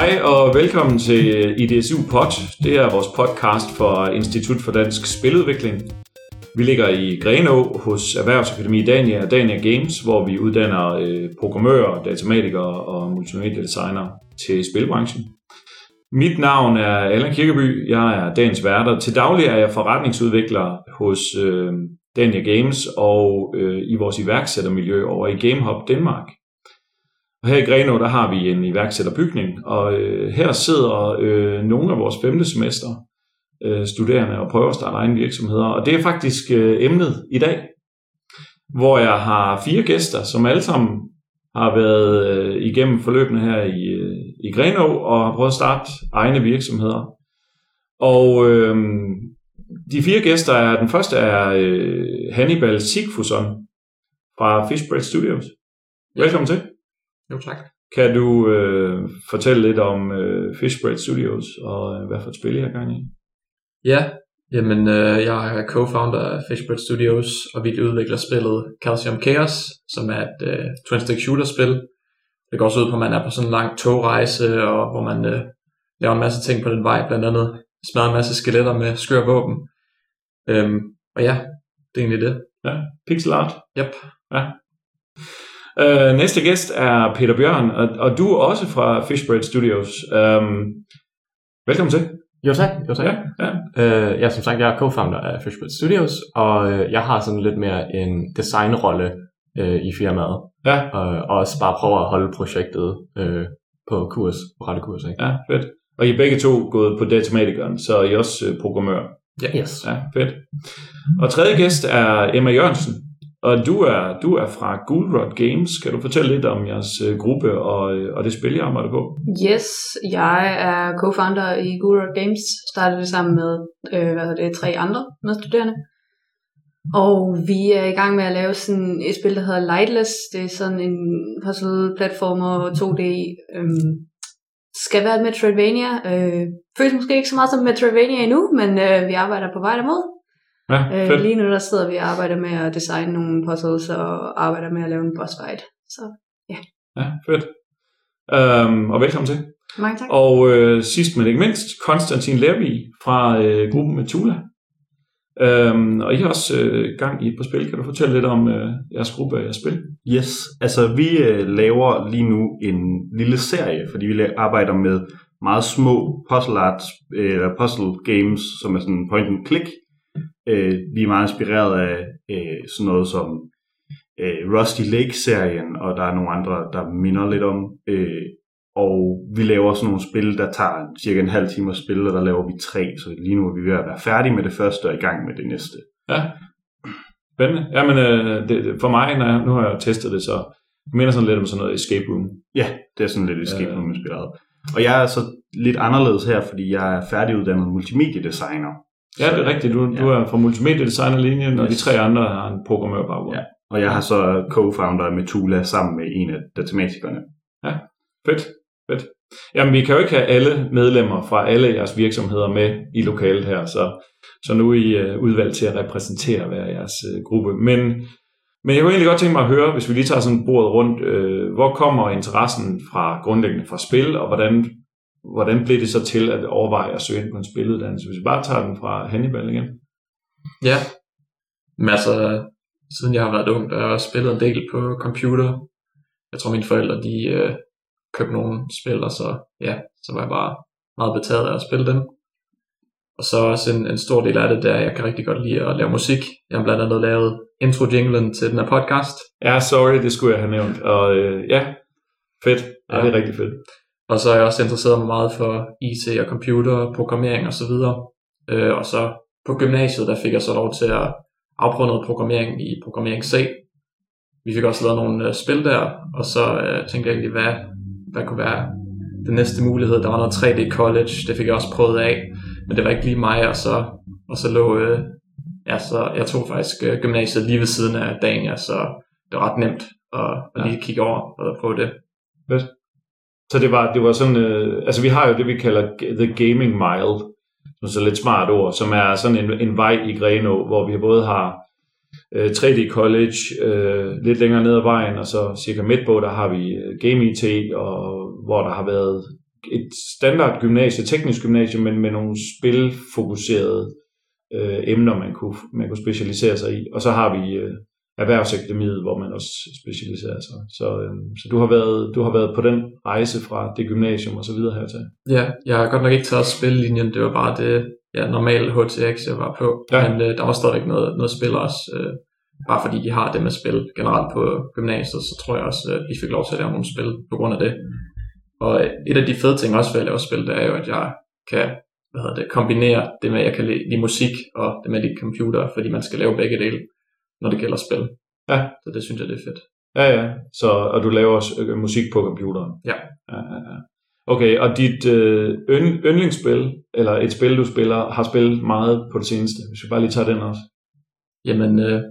Hej og velkommen til IDSU Pod. Det er vores podcast for Institut for Dansk Spiludvikling. Vi ligger i Grenå hos Erhvervsakademi Dania og Dania Games, hvor vi uddanner øh, programmører, datamatikere og multimediedesignere til spilbranchen. Mit navn er Allan Kirkeby. Jeg er dagens værter. Til daglig er jeg forretningsudvikler hos øh, Dania Games og øh, i vores iværksættermiljø over i GameHub Danmark. Og her i Grenå, der har vi en iværksætterbygning, og øh, her sidder øh, nogle af vores femte semester øh, studerende og prøver at starte egne virksomheder. Og det er faktisk øh, emnet i dag, hvor jeg har fire gæster, som alle sammen har været øh, igennem forløbene her i, øh, i Grenå og har prøvet at starte egne virksomheder. Og øh, de fire gæster er, den første er øh, Hannibal Sigfusson fra Fishbread Studios. Velkommen til. Jo, tak. Kan du øh, fortælle lidt om øh, Fishbread Studios og øh, hvad for et spil I har gang i? Ja, jamen øh, jeg er co-founder af Fishbread Studios, og vi udvikler spillet Calcium Chaos, som er et øh, twin-stick shooter-spil. Det går også ud på, at man er på sådan en lang togrejse, og hvor man øh, laver en masse ting på den vej, blandt andet smadrer en masse skeletter med skør våben. Øhm, og ja, det er egentlig det. Ja, pixel art. Yep. Ja. Øh, næste gæst er Peter Bjørn, og, og du er også fra Fishbread Studios. Um, velkommen til. Jo tak, jo tak. Ja, ja. Øh, jeg som sagt, jeg er co-founder af Fishbread Studios, og øh, jeg har sådan lidt mere en designrolle øh, i firmaet, Ja, og, og også bare prøver at holde projektet øh, på kurs, på rette kurs. Ikke? ja, fedt. Og I er begge to gået på datamatikeren, så I er også øh, programmør. Ja. Yes. Ja, fedt. Og tredje gæst er Emma Jørgensen, og du er, du er fra Gulrod Games. Kan du fortælle lidt om jeres øh, gruppe og, øh, og det spil, jeg arbejder på? Yes, jeg er co-founder i Guru Games. Startede det sammen med øh, hvad hedder det, tre andre medstuderende. Og vi er i gang med at lave sådan et spil, der hedder Lightless. Det er sådan en puzzle-platformer 2D. Øhm, skal være et Metroidvania. Øh, føles måske ikke så meget som Metroidvania endnu, men øh, vi arbejder på vej dermod. Ja, Øh, fedt. lige nu der sidder vi og arbejder med at designe nogle puzzles og arbejder med at lave en boss fight. Så Ja, fedt. Um, og velkommen til. mange tak. Og øh, sidst men ikke mindst, Konstantin Lervi fra øh, gruppen Metula. Um, og I har også øh, gang i et par spil. Kan du fortælle lidt om øh, jeres gruppe og jeres spil? Yes, altså vi øh, laver lige nu en lille serie, fordi vi arbejder med meget små puzzle art, eller puzzle games, som er sådan point and click. Øh, vi er meget inspireret af øh, sådan noget som øh, Rusty Lake-serien, og der er nogle andre, der minder lidt om. Øh, og vi laver sådan nogle spil, der tager cirka en halv time at spille, og der laver vi tre, så lige nu er vi ved at være færdige med det første og i gang med det næste. Ja, spændende. Jamen, øh, det, for mig, når jeg, nu har jeg testet det, så det minder sådan lidt om sådan noget escape room. Ja, det er sådan lidt escape Ja. room inspireret. Og jeg er så lidt anderledes her, fordi jeg er færdiguddannet multimediedesigner. Ja, det er rigtigt. Du, ja. du er fra multimediedesignerlinjen, og de Yes. tre andre har en programmørbaggrund. Ja. Og jeg har så co-founder med Tula sammen med en af datamatikerne. Fedt, fedt. Jamen, vi kan jo ikke have alle medlemmer fra alle jeres virksomheder med i lokalet her, så, så nu er I øh, udvalgt til at repræsentere hver jeres øh, gruppe. Men, men jeg kunne egentlig godt tænke mig at høre, hvis vi lige tager sådan bordet rundt, øh, hvor kommer interessen fra grundlæggende fra spil, og hvordan, hvordan blev det så til at overveje at søge ind på en spiluddannelse? Hvis vi bare tager den fra Hannibal igen. Ja. Men altså, siden jeg har været ung, der har jeg også spillet en del på computer. Jeg tror, mine forældre, de øh, købte nogle spil, og så, ja, så var jeg bare meget betaget af at spille dem. Og så også en, en stor del af det, der jeg kan rigtig godt lide at lave musik. Jeg har blandt andet lavet intro-jinglen til den her podcast. Ja, sorry, det skulle jeg have nævnt. Og øh, ja, fedt. Ja, Ja. det er rigtig fedt. Og så har jeg også interesseret mig meget for IT og computer, programmering osv. Øh, og så på gymnasiet, der fik jeg så lov til at afprøve noget programmering i programmering C. Vi fik også lavet nogle øh, spil der, og så øh, tænkte jeg egentlig, hvad, hvad kunne være den næste mulighed. Der var noget 3D College, det fik jeg også prøvet af, men det var ikke lige mig, og så, og så lå, øh, ja, så jeg tog faktisk øh, gymnasiet lige ved siden af Dania, så det var ret nemt at, at Ja. lige kigge over og prøve det. Så det var, det var sådan, øh, altså vi har jo det, vi kalder The Gaming Mile, som er så lidt smart ord, som er sådan en, en vej i Grenå, hvor vi både har øh, 3D College øh, lidt længere ned ad vejen, og så cirka midt på, der har vi øh, Game IT, og hvor der har været et standard gymnasie, teknisk gymnasie, men med nogle spilfokuserede øh, emner, man kunne, man kunne specialisere sig i. Og så har vi øh, Erhvervsakademiet, hvor man også specialiserer sig. Så, øh, så du, har været, du har været på den rejse fra det gymnasium og så videre hertil. Ja, jeg har godt nok ikke taget spillelinjen, det var bare det ja, normale HTX, jeg var på. Ja. Men øh, der var stadigvæk noget, noget spil også. Øh, bare fordi de har det med spil generelt på gymnasiet, så tror jeg også, at vi fik lov til at lave nogle spil på grund af det. Og øh, et af de fede ting også ved at lave spil, det er jo, at jeg kan hvad hedder det, kombinere det med, at jeg kan lide musik og det med at lide computer, fordi man skal lave begge dele, når det gælder spil. Ja. Så det synes jeg, det er fedt. Ja, ja. Så, og du laver også øh, musik på computeren? Ja. ja, ja, ja. Okay, og dit øh, ynd- yndlingsspil, eller et spil, du spiller, har spillet meget på det seneste? Hvis vi bare lige tager den også. Jamen, øh,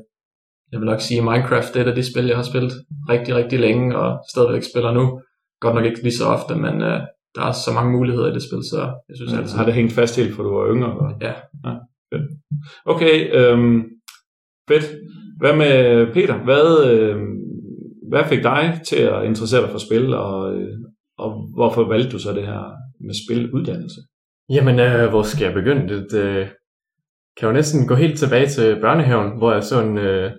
jeg vil nok sige, at Minecraft det er et af de spil, jeg har spillet rigtig, rigtig længe, og stadigvæk spiller nu. Godt nok ikke lige så ofte, men øh, der er så mange muligheder i det spil, så jeg synes altid... Har det hængt fast helt, for du var yngre? Eller? Ja. ja. Okay, øhm, fedt. Hvad med Peter? Hvad, øh, hvad fik dig til at interessere dig for spil, og, øh, og hvorfor valgte du så det her med spiluddannelse? Jamen, øh, hvor skal jeg begynde? Det, det kan jo næsten gå helt tilbage til børnehaven, hvor jeg så en, øh,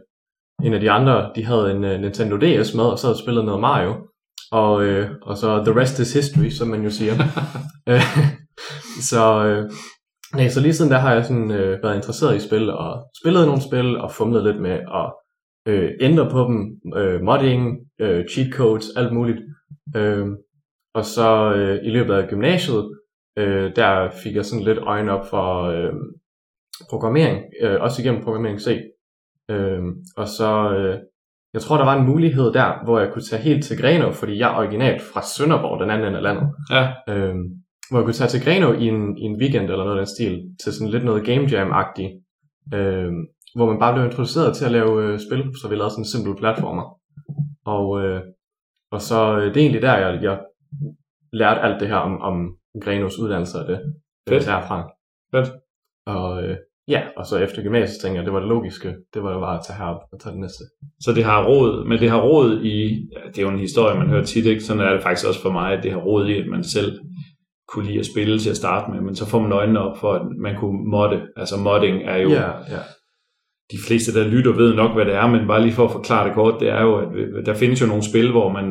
en af de andre, de havde en øh, Nintendo DS med, og så havde spillet noget Mario. Og, øh, og så The Rest is History, som man jo siger. Øh, så, øh, nej, så lige siden der har jeg sådan, øh, været interesseret i spil, og spillet nogle spil, og fumlet lidt med at øh, ændre på dem, øh, modding, øh, cheat codes, alt muligt. Øh, og så øh, i løbet af gymnasiet, øh, der fik jeg sådan lidt øjne op for øh, programmering, øh, også igennem programmering C. Øh, og så, øh, jeg tror der var en mulighed der, hvor jeg kunne tage helt til Grenaa, fordi jeg er originalt fra Sønderborg, den anden ende af landet. Ja. Øh, hvor jeg kunne tage til Grenaa i en, i en weekend eller noget af den stil, til sådan lidt noget game jam-agtigt, øh, hvor man bare blev introduceret til at lave øh, spil, så vi lavede sådan en simpel platformer. Og, øh, og så øh, det er egentlig der, jeg, jeg lærte alt det her om, om Grenos uddannelse og det Fedt. øh, derfra. Fedt. Og øh, ja, og så efter gymnasiet tænkte jeg, det var det logiske. Det var jo bare at tage herop og tage det næste. Så det har råd, men det har råd i, ja, det er jo en historie, man hører tit, ikke? sådan er det faktisk også for mig, at det har råd i, at man selv kunne lide at spille til at starte med, men så får man øjnene op for, at man kunne modde. Altså modding er jo, Ja, ja. de fleste, der lytter, ved nok, hvad det er, men bare lige for at forklare det kort, det er jo, at der findes jo nogle spil, hvor man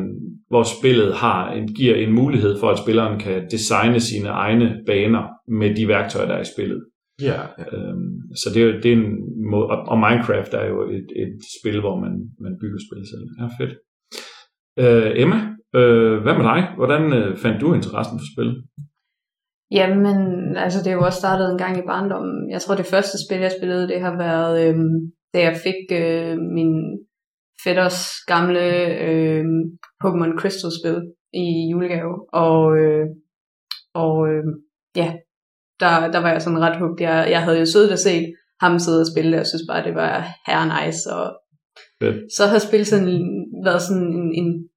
hvor spillet har en, giver en mulighed for, at spilleren kan designe sine egne baner med de værktøjer, der er i spillet. Ja, ja. Øhm, så det er, jo- det er en måde, og, og Minecraft er jo et, et spil, hvor man, man bygger spil selv. Ja, fedt. Øh, Emma, øh, hvad med dig? Hvordan øh, fandt du interessen for spil? Jamen, altså det er jo også startet en gang i barndommen. Jeg tror, det første spil, jeg spillede, det har været, øh, da jeg fik øh, min fætters gamle øh, Pokémon Crystal-spil i julegave. Og, øh, og øh, ja, der, der var jeg sådan ret hugt. Jeg, jeg havde jo siddet og set ham sidde og spille og jeg synes bare, det var her nice. Og Fedt. så har spil sådan været sådan en, en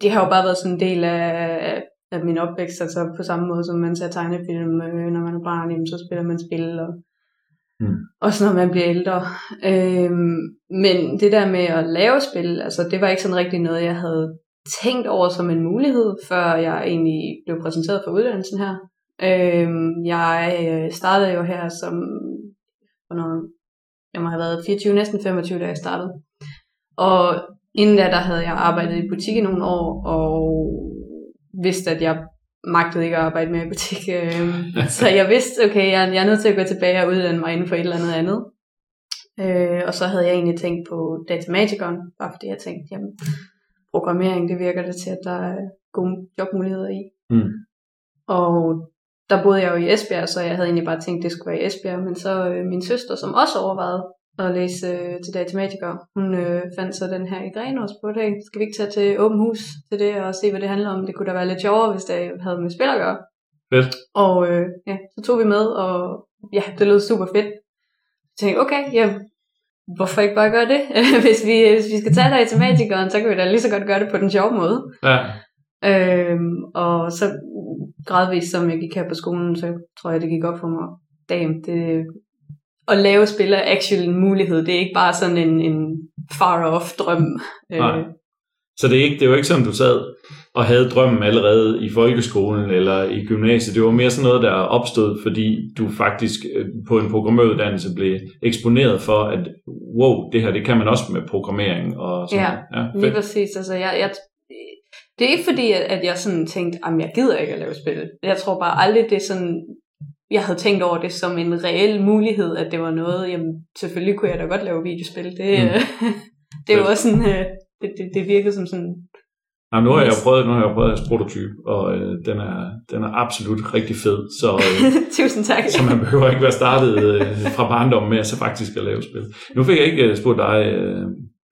det har jo bare været sådan en del af, af min opvækst, altså på samme måde som man ser tegnefilm, øh, når man er barn, jamen, så spiller man spil, og Mm. også når man bliver ældre. Øhm, men det der med at lave spil, altså det var ikke sådan rigtig noget, jeg havde tænkt over som en mulighed, før jeg egentlig blev præsenteret for uddannelsen her. Øhm, jeg øh, startede jo her som, hvornår, jeg må have været 24, næsten 25, da jeg startede. Og inden da, der havde jeg arbejdet i butik i nogle år, og vidste, at jeg magtede ikke at arbejde mere i butik. Øh, så jeg vidste, okay, jeg, jeg er nødt til at gå tilbage og uddanne mig inden for et eller andet andet. Øh, og så havde jeg egentlig tænkt på Datamagicon, bare fordi jeg tænkte, jamen, programmering, det virker det til, at der er gode jobmuligheder i. Mm. Og der boede jeg jo i Esbjerg, så jeg havde egentlig bare tænkt, det skulle være i Esbjerg. Men så øh, min søster, som også overvejede at læse øh, til datamatiker, hun øh, fandt så den her i Grenås på det. Skal vi ikke tage til åben hus til det og se, hvad det handler om? Det kunne da være lidt sjovere, hvis det havde med spil at gøre. Fedt. Og øh, ja, så tog vi med, og ja, det lød super fedt. Jeg tænkte, okay, ja, hvorfor ikke bare gøre det? hvis, vi, hvis vi skal tage datamatikeren, så kan vi da lige så godt gøre det på den sjove måde. Ja. Øhm, og så gradvist, som jeg gik her på skolen, så tror jeg, det gik op for mig. Damn, det, at lave spil er actually en mulighed. Det er ikke bare sådan en, en far-off drøm. Nej. Øh, Så det er, ikke, det er jo ikke sådan, du sad og havde drømmen allerede i folkeskolen eller i gymnasiet. Det var mere sådan noget, der opstod, fordi du faktisk øh, på en programmøruddannelse blev eksponeret for, at wow, det her det kan man også med programmering. Og sådan. Ja, ja Lige præcis. Altså, jeg, jeg, det er ikke fordi, at, at jeg sådan tænkte, at jeg gider ikke at lave spil. Jeg tror bare aldrig, det er sådan, jeg havde tænkt over det som en reel mulighed, at det var noget, jamen selvfølgelig kunne jeg da godt lave videospil. Det, Mm. mm. det er også sådan, øh, det, det, det virkede som sådan, Jamen, nu har jeg prøvet, nu har jeg prøvet jeres prototype, og øh, den, er, den er absolut rigtig fed. Så, øh, tusind tak. så man behøver ikke være startet øh, fra barndommen med at så faktisk at lave spil. Nu fik jeg ikke øh, spurgt dig, øh,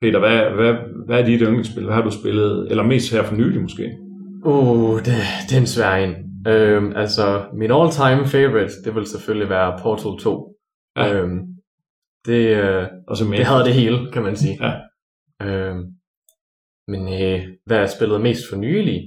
Peter, hvad, hvad, hvad er dit yndlingsspil? Hvad har du spillet? Eller mest her for nylig måske? Uh, det, det er en svær en. Øhm, altså, min all-time favorite, det vil selvfølgelig være Portal 2. Ja. Øhm, det, øh, Og så det havde det hele, kan man sige. Ja. Øhm, men øh, hvad jeg spillet mest for nylig?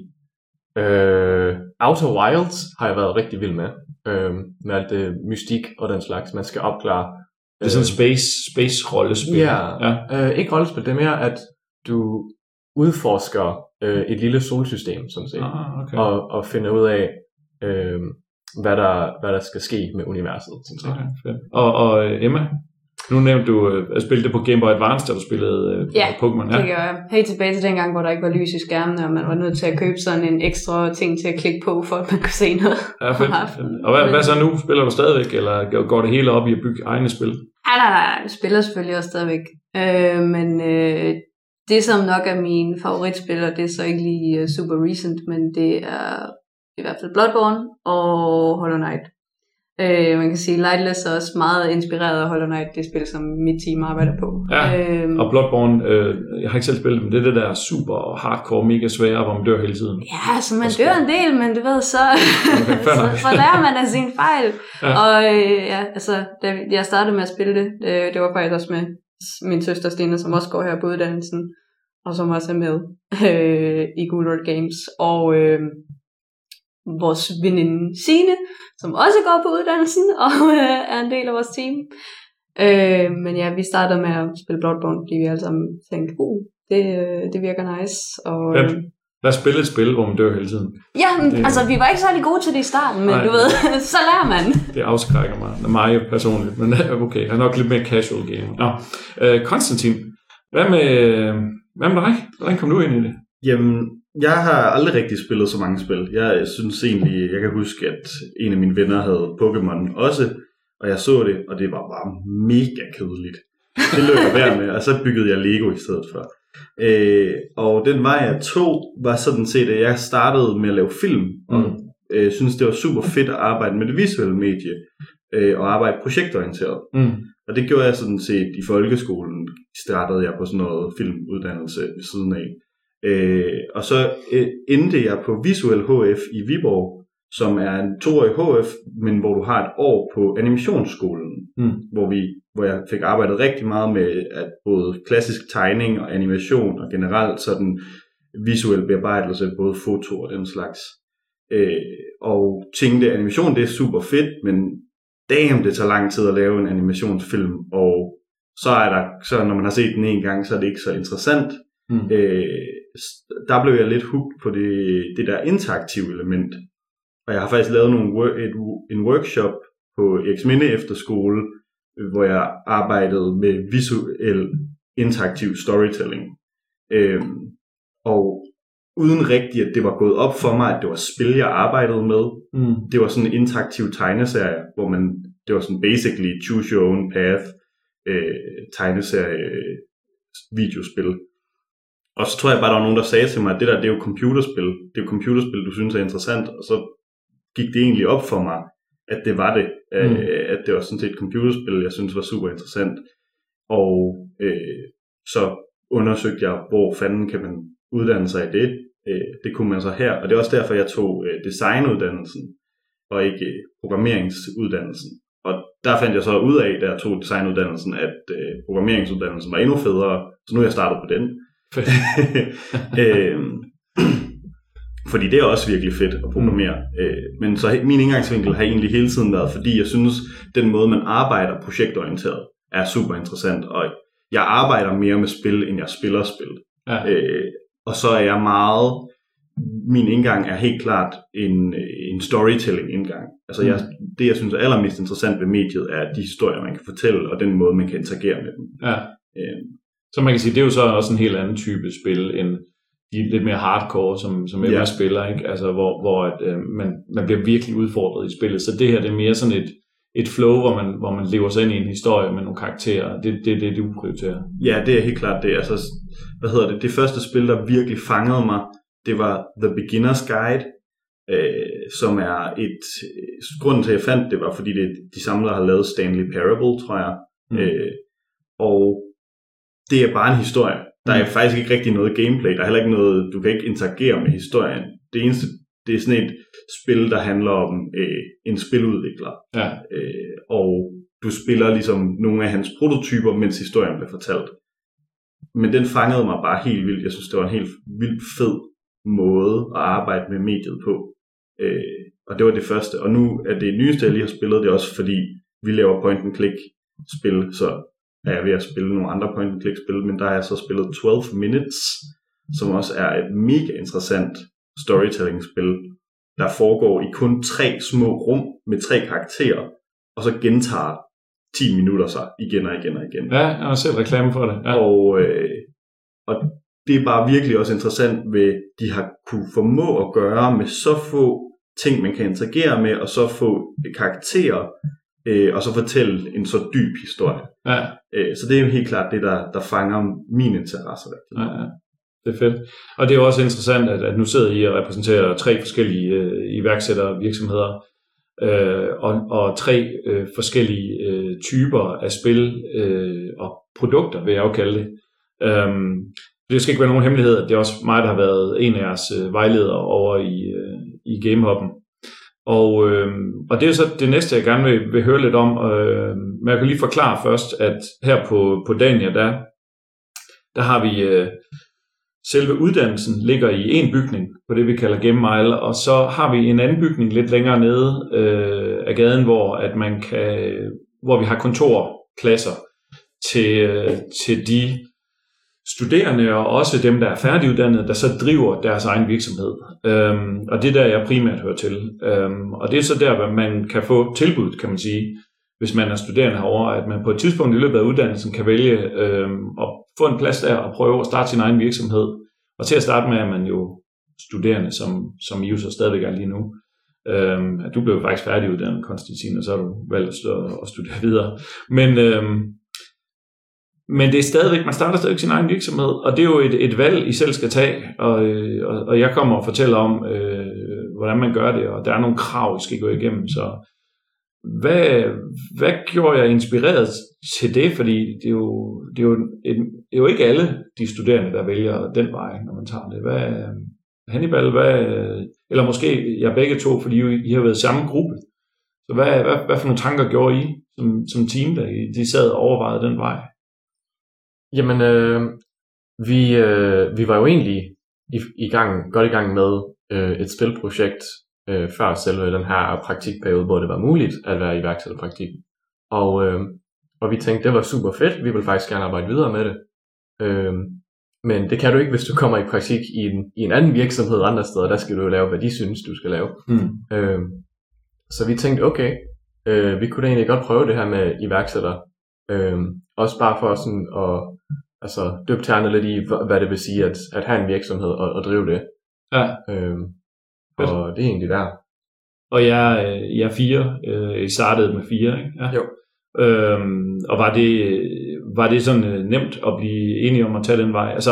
Øh, Outer Wilds har jeg været rigtig vild med. Øhm, med alt det mystik og den slags, man skal opklare. Det er sådan et space, space rollespil. Ja, ja. Øh, ikke rollespil, det er mere, at du udforsker øh, et lille solsystem, sådan set. Ah, okay. og, og finder ud af, øh, hvad, der, hvad der skal ske med universet. Sådan set. Okay, fedt. Og, og øh, Emma, nu nævnte du øh, at spille det på Game Boy Advance, da du spillede øh, Ja, Pokémon. Det gør jeg. Helt tilbage til dengang, hvor der ikke var lys i skærmen, og man var nødt til at købe sådan en ekstra ting til at klikke på, for at man kunne se noget. Ja, fedt. Og hvad, hvad så nu? Spiller du stadigvæk, eller går det hele op i at bygge egne spil? Nej, nej, nej, jeg spiller selvfølgelig også stadigvæk. Øh, men øh, det, som nok er min favoritspiller, det er så ikke lige uh, super recent, men det er i hvert fald Bloodborne og Hollow Knight. Øh, man kan sige, Lightless er også meget inspireret af Hollow Knight, det spil, som mit team arbejder på. Ja, øh, Og Bloodborne, øh, jeg har ikke selv spillet, men det er det der super hardcore, mega svære, hvor man dør hele tiden. Ja, så man Og dør en del, men du ved, så, Okay, så, så lærer man af sine fejl. Ja. Og øh, ja, altså, da jeg startede med at spille det, øh, det var faktisk også med min søster Stine, som også går her på uddannelsen, og som også er med øh, i Good Old Games. Og øh, vores veninde Signe, som også går på uddannelsen, og øh, er en del af vores team. Øh, men ja, vi startede med at spille Bloodborne, fordi vi alle sammen tænkte, uh, det, øh, det virker nice. Og, øh. Lad os spille et spil, hvor man dør hele tiden. Ja, men, Det- altså vi var ikke særlig gode til det i starten, men Nej. Du ved, så lærer man. Det afskrækker mig. Mig personligt, men øh, okay. Jeg er nok lidt mere casual game. Nå. Øh, Konstantin, hvad med, hvad med dig? Hvordan kom du ind i det? Jamen, jeg har aldrig rigtig spillet så mange spil. Jeg synes egentlig, jeg kan huske, at en af mine venner havde Pokémon også, og jeg så det, og det var bare mega kedeligt. Det løb jeg værd med, og så byggede jeg Lego i stedet for. Øh, og den vej jeg tog, var sådan set, at jeg startede med at lave film, og Mm. øh, synes det var super fedt at arbejde med det visuelle medie, øh, og arbejde projektorienteret. Mm. Og det gjorde jeg sådan set i folkeskolen, startede jeg på sådan noget filmuddannelse ved siden af. Øh, og så øh, endte jeg på Visuel HF i Viborg, som er en toårig HF, men hvor du har et år på animationsskolen, Mm. hvor, vi, hvor jeg fik arbejdet rigtig meget med at både klassisk tegning og animation og generelt sådan visuel bearbejdelse, både foto og den slags. Øh, og tænkte, animation det er super fedt, men damn, det tager lang tid at lave en animationsfilm, og så er der, så når man har set den en gang, så er det ikke så interessant. Mm. Øh, der blev jeg lidt hooked på det, det der interaktive element. Og jeg har faktisk lavet nogle, et, en workshop på Eriksminde Efterskole, hvor jeg arbejdede med visuel interaktiv storytelling. Øh, og uden rigtigt, at det var gået op for mig, at det var spil, jeg arbejdede med, Mm. det var sådan en interaktiv tegneserie, hvor man, det var sådan basically choose your own path øh, tegneserie øh, videospil. Og så tror jeg bare, der var nogen, der sagde til mig, at det der, det er jo computerspil. Det er jo computerspil, du synes er interessant. Og så gik det egentlig op for mig, at det var det. Mm. Mm. Øh, at det var sådan set et computerspil, jeg synes var super interessant. Og øh, så undersøgte jeg, hvor fanden kan man uddanne sig i det. Øh, det kunne man så her. Og det er også derfor, jeg tog øh, designuddannelsen, og ikke øh, programmeringsuddannelsen. Og der fandt jeg så ud af, da jeg tog designuddannelsen, at øh, programmeringsuddannelsen var endnu federe. Så nu er jeg startet på den. Øhm, fordi det er også virkelig fedt at programmere. Øh, men så min indgangsvinkel har egentlig hele tiden været, fordi jeg synes, den måde, man arbejder projektorienteret, er super interessant. Og jeg arbejder mere med spil, end jeg spiller spil. Ja. Øh, og så er jeg meget, min indgang er helt klart en, en storytelling indgang. Altså jeg, det, jeg synes er allermest interessant ved mediet, er de historier, man kan fortælle, og den måde, man kan interagere med dem. Ja. Øh, Så man kan sige, det er jo så også en helt anden type spil, end de lidt mere hardcore, som, som Emma spiller, ikke? Altså, hvor, hvor at, øh, man, man bliver virkelig udfordret i spillet. Så det her, det er mere sådan et, et flow, hvor man, hvor man lever sig ind i en historie med nogle karakterer. Det er det, det, du prioriterer. Ja, det er helt klart det. Altså, hvad hedder det? Det første spil, der virkelig fangede mig, det var The Beginner's Guide, øh, som er et... Grunden til, at jeg fandt det, var fordi det, de samme, der har lavet Stanley Parable, tror jeg. Mm. Øh, og det er bare en historie. Der er Mm. faktisk ikke rigtig noget gameplay. Der er heller ikke noget... Du kan ikke interagere med historien. Det eneste... Det er sådan et spil, der handler om øh, en spiludvikler. Ja. Øh, og du spiller ligesom nogle af hans prototyper, mens historien bliver fortalt. Men den fangede mig bare helt vildt. Jeg synes, det var en helt vildt fed måde at arbejde med mediet på. Øh, og det var det første. Og nu er det nyeste, jeg lige har spillet, det er også fordi, vi laver point-and-click spil, så er jeg ved at spille nogle andre point-and-click spil, men der har jeg så spillet 12 Minutes, som også er et mega interessant storytelling-spil, der foregår i kun tre små rum med tre karakterer, og så gentager 10 minutter sig igen og igen og igen. Ja, jeg har set reklame for det. Ja. Og, øh, og det er bare virkelig også interessant ved, de har kunne formå at gøre med så få ting, man kan interagere med, og så få karakterer, øh, og så fortælle en så dyb historie. Ja, Øh, så det er jo helt klart det, der, der fanger min interesse. rigtig. ja, ja. Det er fedt. Og det er jo også interessant, at, at nu sidder I og repræsenterer tre forskellige øh, iværksættervirksomheder, øh, og, og tre øh, forskellige øh, typer af spil øh, og produkter, vil jeg jo kalde det. Øhm, det skal ikke være nogen hemmelighed, at det er også mig, der har været en af jeres øh, vejledere over i, øh, i Gamehoppen. Og, øh, og det er så det næste, jeg gerne vil, vil høre lidt om. Øh, men jeg kan lige forklare først, at her på, på Dania, der, der har vi øh, selve uddannelsen ligger i en bygning på det, vi kalder Game og så har vi en anden bygning lidt længere nede øh, af gaden, hvor at man kan, hvor vi har kontorklasser til, øh, til de studerende og også dem, der er færdiguddannede, der så driver deres egen virksomhed. Øhm, og det er der, jeg primært hører til. Øhm, og det er så der, hvor man kan få tilbud, kan man sige, hvis man er studerende herover, at man på et tidspunkt i løbet af uddannelsen kan vælge øhm, at få en plads der og prøve at starte sin egen virksomhed. Og til at starte med er man jo studerende, som, som I jo så stadigvæk er lige nu. Øhm, du blev faktisk færdiguddannet, Konstantin, og så har du valgt at, at studere videre. Men, øhm, men det er stadigvæk, man starter stadigvæk sin egen virksomhed, og det er jo et, et valg, I selv skal tage, og, øh, og, og jeg kommer og fortæller om, øh, hvordan man gør det, og der er nogle krav, I skal gå igennem, så hvad, hvad gjorde jeg inspireret til det? Fordi det er jo, det er jo, et, det er jo ikke alle de studerende, der vælger den vej, når man tager det. Hvad, øh, Hannibal, hvad, øh, eller måske jeg begge to, fordi I har været i samme gruppe. Så hvad, hvad, hvad for nogle tanker gjorde I som, som team, da I de sad og overvejede den vej? Jamen, øh, vi, øh, vi var jo egentlig i, i gang, godt i gang med øh, et spilprojekt øh, før selve den her praktikperiode, hvor det var muligt at være iværksætterpraktik. Og, øh, og vi tænkte, det var super fedt, vi vil faktisk gerne arbejde videre med det. Øh, men det kan du ikke, hvis du kommer i praktik i en, i en anden virksomhed andre steder. Der skal du jo lave, hvad de synes, du skal lave. Hmm. Øh, så vi tænkte, okay, øh, vi kunne da egentlig godt prøve det her med iværksætter. Øh, også bare for sådan at altså, døbe tærne lidt i, hva- hvad det vil sige at, at have en virksomhed og, og drive det. Ja, Øh, og det er egentlig der. og jeg, øh, jeg er fire. Øh, I startede med fire, ikke? Ja. Jo. Øhm, og var det, var det sådan øh, nemt at blive enige om at tage den vej? Altså,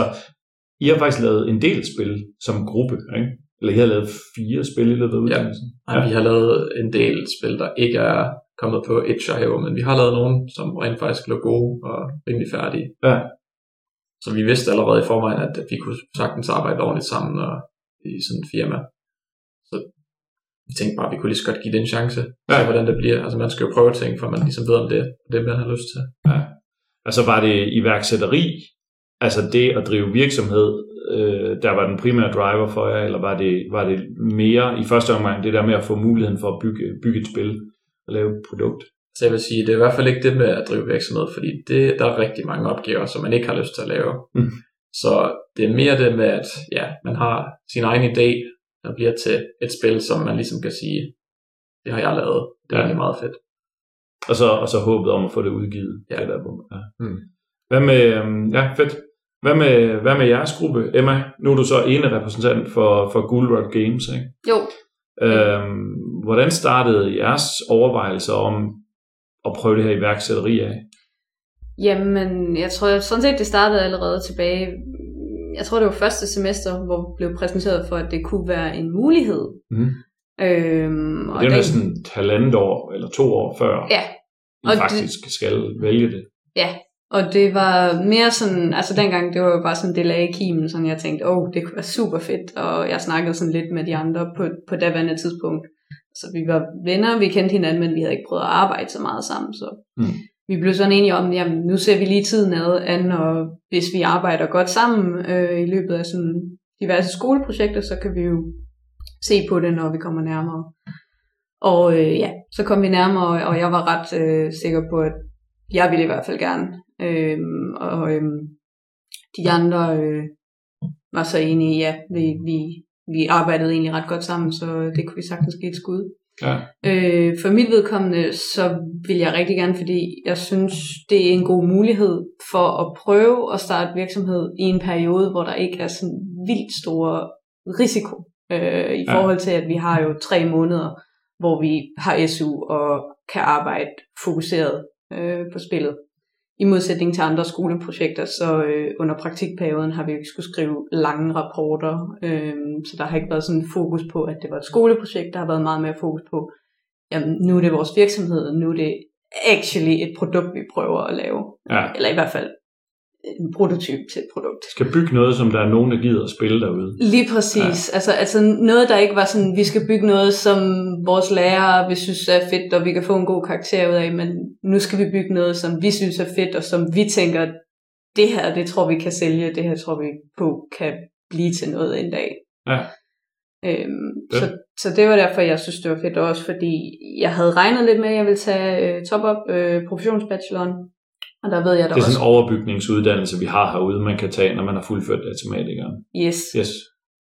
I har faktisk lavet en del spil som gruppe, ikke? Eller I har lavet fire spil i løbet af uddannelsen? Nej, vi har lavet en del spil, der ikke er kommet på itch.io, men vi har lavet nogle, som rent faktisk lå gode og rimelig færdige. Ja. Så vi vidste allerede i forvejen, at vi kunne sagtens arbejde ordentligt sammen og i sådan et firma. Så vi tænkte bare, at vi kunne lige så godt give det en chance. Ja. Ja. Se, hvordan det bliver. Altså man skal jo prøve ting, for man ligesom ved, om det det, man har lyst til. Altså var det iværksætteri, altså det at drive virksomhed, øh, der var den primære driver for jer, eller var det, var det mere i første omgang det der med at få muligheden for at bygge, bygge et spil og lave et produkt? Så jeg vil sige, det er i hvert fald ikke det med at drive virksomhed, fordi det, der er rigtig mange opgaver, som man ikke har lyst til at lave. Mm. Så det er mere det med, at ja, man har sin egen idé, der bliver til et spil, som man ligesom kan sige, det har jeg lavet. Det er Ja. egentlig meget fedt. Og så, og så håbet om at få det udgivet. Ja. Det der på. Ja. Mm. Hvad med, øhm, ja, fedt. Hvad med, hvad med jeres gruppe? Emma, nu er du så ene repræsentant for, for Gulrod Games, ikke? Jo, Øhm, hvordan startede jeres overvejelser om at prøve det her iværksætteri af? Jamen, jeg tror sådan set, det startede allerede tilbage. Jeg tror, det var første semester, hvor vi blev præsenteret for, at det kunne være en mulighed. Mhm. Øhm, Og det er jo næsten et halvandet år eller to år før Ja, I og det- faktisk skal vælge det. Og det var mere sådan, altså dengang, det var jo bare sådan, det lagde i kimen, sådan jeg tænkte, åh, oh, det kunne være super fedt, og jeg snakkede sådan lidt med de andre på, på daværende tidspunkt. Så vi var venner, vi kendte hinanden, men vi havde ikke prøvet at arbejde så meget sammen, så Mm. vi blev sådan enige om, jamen nu ser vi lige tiden ad, an, og hvis vi arbejder godt sammen øh, i løbet af sådan diverse skoleprojekter, så kan vi jo se på det, når vi kommer nærmere. Og øh, ja, så kom vi nærmere, og jeg var ret øh, sikker på, at jeg ville i hvert fald gerne. Øhm, og øhm, de andre øh, var så enige, ja, vi, vi, vi arbejdede egentlig ret godt sammen, så det kunne vi sagtens give et skud. Ja. Øh, for mit vedkommende, så vil jeg rigtig gerne, fordi jeg synes, det er en god mulighed for at prøve at starte virksomhed i en periode, hvor der ikke er sådan vildt store risiko. Øh, I Ja. forhold til, at vi har jo tre måneder, hvor vi har SU og kan arbejde fokuseret øh, på spillet. I modsætning til andre skoleprojekter, så øh, under praktikperioden har vi jo ikke skulle skrive lange rapporter, øh, så der har ikke været sådan fokus på, at det var et skoleprojekt. Der har været meget mere fokus på, jamen nu er det vores virksomhed, og nu er det actually et produkt, vi prøver at lave. ja. Eller i hvert fald en prototyp til et produkt. Skal bygge noget, som der er nogen, der gider at spille derude. Lige præcis. Ja. Altså, altså noget, der ikke var sådan, vi skal bygge noget, som vores lærere vil synes er fedt, og vi kan få en god karakter ud af, men nu skal vi bygge noget, som vi synes er fedt, og som vi tænker, det her, det tror vi kan sælge, det her tror vi på kan blive til noget en dag. Ja. Øhm, Ja. så, så det var derfor, jeg synes, det var fedt også, fordi jeg havde regnet lidt med, at jeg ville tage øh, top-up øh, professionsbacheloren, og der ved jeg da Det er sådan en overbygningsuddannelse, vi har herude, man kan tage, når man har fuldført matematikeren. yes, Yes.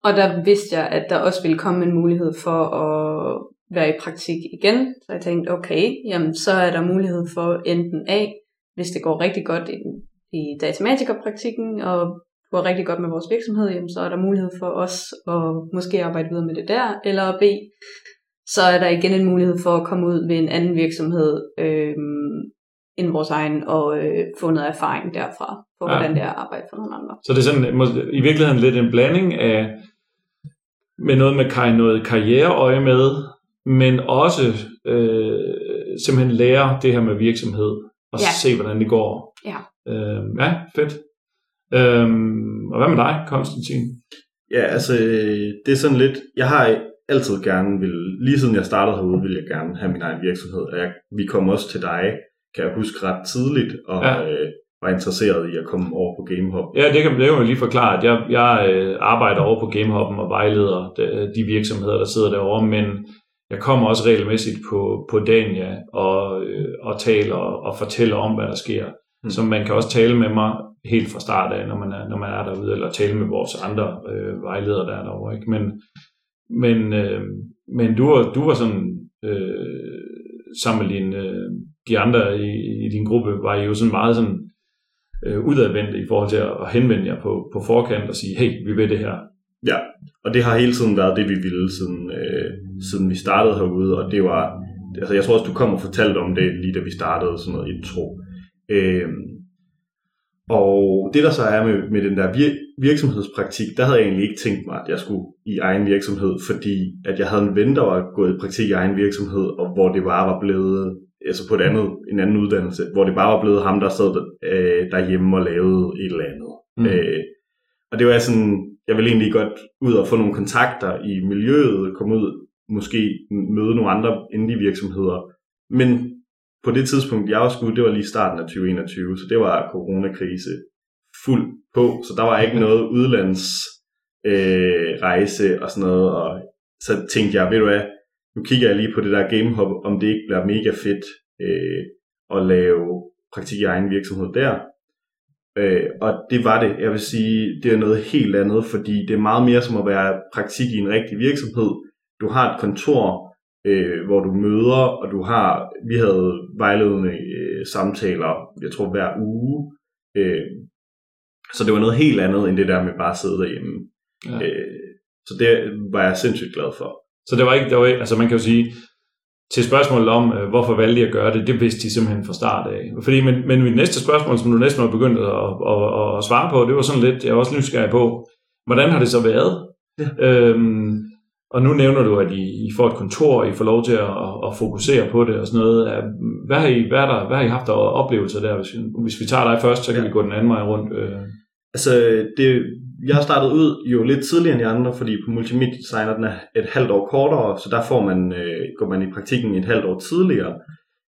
Og der vidste jeg, at der også ville komme en mulighed for at være i praktik igen. Så jeg tænkte, okay, jamen så er der mulighed for enten A, hvis det går rigtig godt i, i datamatikerpraktikken, og går rigtig godt med vores virksomhed, jamen så er der mulighed for os at måske arbejde videre med det der, eller B, så er der igen en mulighed for at komme ud ved en anden virksomhed øh, end vores egen, og øh, få noget erfaring derfra, for Ja. hvordan det er at arbejde for nogle andre. Så det er sådan, i virkeligheden lidt en blanding af, med noget med kar- noget karriereøje med, men også øh, simpelthen lære det her med virksomhed, og Ja. se, hvordan det går. Ja. Øh, ja, fedt. Øhm, og hvad med dig, Konstantin? Ja, altså, øh, det er sådan lidt, jeg har altid gerne vil, lige siden jeg startede herude, vil jeg gerne have min egen virksomhed, og jeg, vi kom også til dig, kan jeg huske ret tidligt, og Ja. øh, var interesseret i at komme over på GameHop. Ja, det kan, det kan man lige forklare, at jeg, jeg øh, arbejder over på GameHop'en og vejleder de, de virksomheder, der sidder derovre, men jeg kommer også regelmæssigt på, på Dania og, øh, og taler og, og fortæller om, hvad der sker. Mm. Så man kan også tale med mig helt fra start af, når man er, når man er derude, eller tale med vores andre øh, vejledere, der er derovre. Ikke? Men, men, øh, men du, var, du var sådan, øh, sammen med din, øh, de andre i, i din gruppe, var I jo sådan meget sådan, øh, udadvendte i forhold til at, at henvende jer på, på forkant og sige, hey, vi vil det her. Ja, og det har hele tiden været det, vi ville, siden, øh, siden vi startede herude, og det var, altså jeg tror også, du kom og fortalte om det, lige da vi startede sådan noget intro. Øh, og det der så er med, med den der vir- virksomhedspraktik, der havde jeg egentlig ikke tænkt mig, at jeg skulle i egen virksomhed, fordi at jeg havde en ven, der var gået i praktik i egen virksomhed, og hvor det bare var blevet, altså på et andet, en anden uddannelse, hvor det bare var blevet ham, der sad øh, derhjemme og lavede et eller andet. Mm. Øh, og det var sådan, jeg ville egentlig godt ud og få nogle kontakter i miljøet, komme ud, måske møde nogle andre indie-virksomheder. Men på det tidspunkt, jeg var skudt, det var lige starten af 2021, så det var coronakrise fuld på, så der var ikke noget udlands øh, rejse og sådan noget, og så tænkte jeg, ved du hvad, nu kigger jeg lige på det der GameHop, om det ikke bliver mega fedt øh, at lave praktik i egen virksomhed der. Øh, og det var det. Jeg vil sige, det er noget helt andet, fordi det er meget mere som at være praktik i en rigtig virksomhed. Du har et kontor, øh, hvor du møder, og du har, vi havde vejledende øh, samtaler, jeg tror hver uge. Øh, så det var noget helt andet, end det der med bare at sidde derhjemme. Ja. Øh, så det var jeg sindssygt glad for. Så det var ikke, det var altså man kan jo sige, til spørgsmålet om, øh, hvorfor valgte de at gøre det, det vidste de simpelthen fra start af. Fordi, men, men mit næste spørgsmål, som du næsten har begyndt at, at, at, at svare på, det var sådan lidt, jeg er også nysgerrig på, hvordan har det så været? Ja. Øhm, og nu nævner du, at I, I får et kontor, og I får lov til at, at, fokusere på det og sådan noget. Hvad har I, hvad er der, hvad har I haft af oplevelser der? Hvis vi, hvis vi tager dig først, så kan Ja. vi gå den anden vej rundt. Øh. Altså, det, jeg startede ud jo lidt tidligere end de andre, fordi på multimedia designer den er et halvt år kortere, så der får man, øh, går man i praktikken et halvt år tidligere.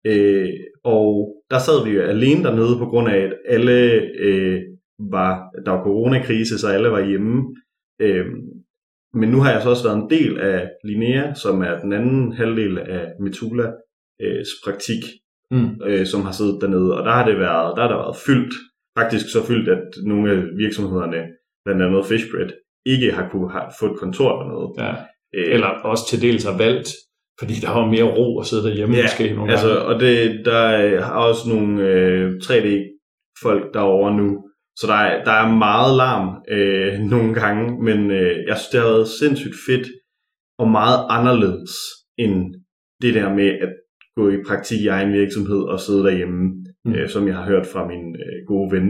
Øh, og der sad vi jo alene dernede på grund af, at alle øh, var, der var coronakrise, så alle var hjemme. Øh, men nu har jeg så også været en del af Linnea, som er den anden halvdel af Metula øh, praktik, Mm. øh, som har siddet dernede, og der har det været, der har der været fyldt, faktisk så fyldt, at nogle af virksomhederne, blandt andet Fishbread, ikke har kunne have, få et kontor dernede. Ja. Øh, Eller også til dels har valgt, fordi der var mere ro at sidde derhjemme Ja, måske nogle altså, gange. og det, der er også nogle øh, 3D-folk derovre nu, så der er, der er meget larm øh, nogle gange, men øh, jeg synes, det har været sindssygt fedt og meget anderledes end det der med at gå i praktik i egen virksomhed og sidde derhjemme, Mm. mm. øh, som jeg har hørt fra min øh, gode ven.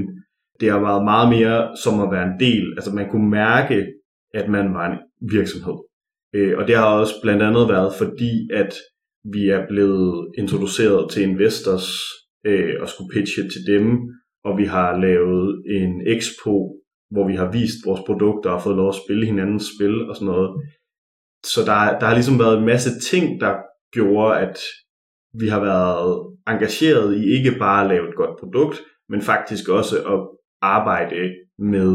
Det har været meget mere som at være en del, altså man kunne mærke, at man var en virksomhed. Øh, og det har også blandt andet været fordi, at vi er blevet introduceret til investors øh, og skulle pitche til dem, og vi har lavet en expo, hvor vi har vist vores produkter og fået lov at spille hinandens spil og sådan noget. Så der, der har ligesom været en masse ting, der gjorde, at vi har været engageret i ikke bare at lave et godt produkt, men faktisk også at arbejde med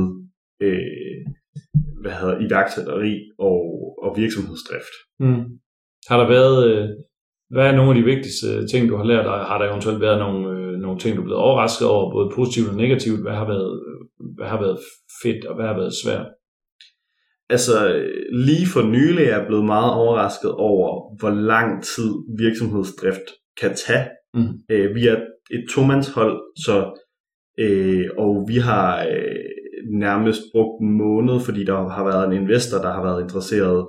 øh, hvad hedder, iværksætteri og, og virksomhedsdrift. Mm. Har der været, øh, hvad er nogle af de vigtigste ting, du har lært, og har der eventuelt været nogle, øh, nogle ting, du er blevet overrasket over, både positivt og negativt? Hvad har været, hvad har været fedt, og hvad har været svært? Altså, lige for nylig er jeg blevet meget overrasket over, hvor lang tid virksomhedsdrift kan tage. Mm. Øh, vi er et tomandshold, så, øh, og vi har øh, nærmest brugt en måned, fordi der har været en investor, der har været interesseret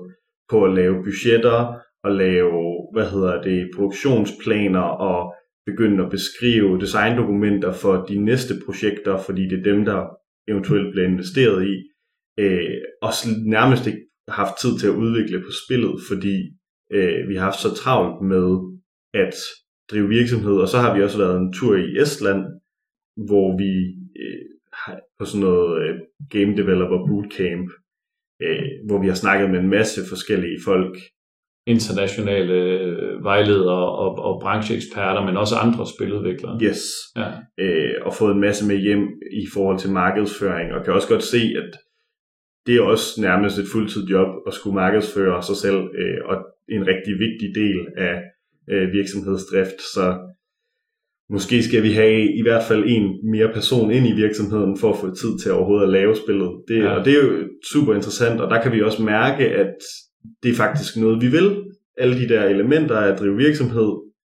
på at lave budgetter og lave, hvad hedder det, produktionsplaner og begynde at beskrive designdokumenter for de næste projekter, fordi det er dem, der eventuelt bliver investeret i. Øh, og nærmest ikke haft tid til at udvikle på spillet, fordi øh, vi har haft så travlt med at drive virksomhed, og så har vi også været en tur i Estland, hvor vi øh, har på sådan noget øh, Game Developer Bootcamp, øh, hvor vi har snakket med en masse forskellige folk. Internationale øh, vejledere og, og brancheeksperter, men også andre spiludviklere. Yes. Ja. øh, og fået en masse med hjem i forhold til markedsføring, og kan også godt se, at det er også nærmest et fuldtidsjob at skulle markedsføre sig selv, øh, og en rigtig vigtig del af øh, virksomhedsdrift, så måske skal vi have i hvert fald en mere person ind i virksomheden for at få tid til overhovedet at lave spillet. Det, Ja. Og det er jo super interessant, og der kan vi også mærke, at det er faktisk noget, vi vil. Alle de der elementer af at drive virksomhed,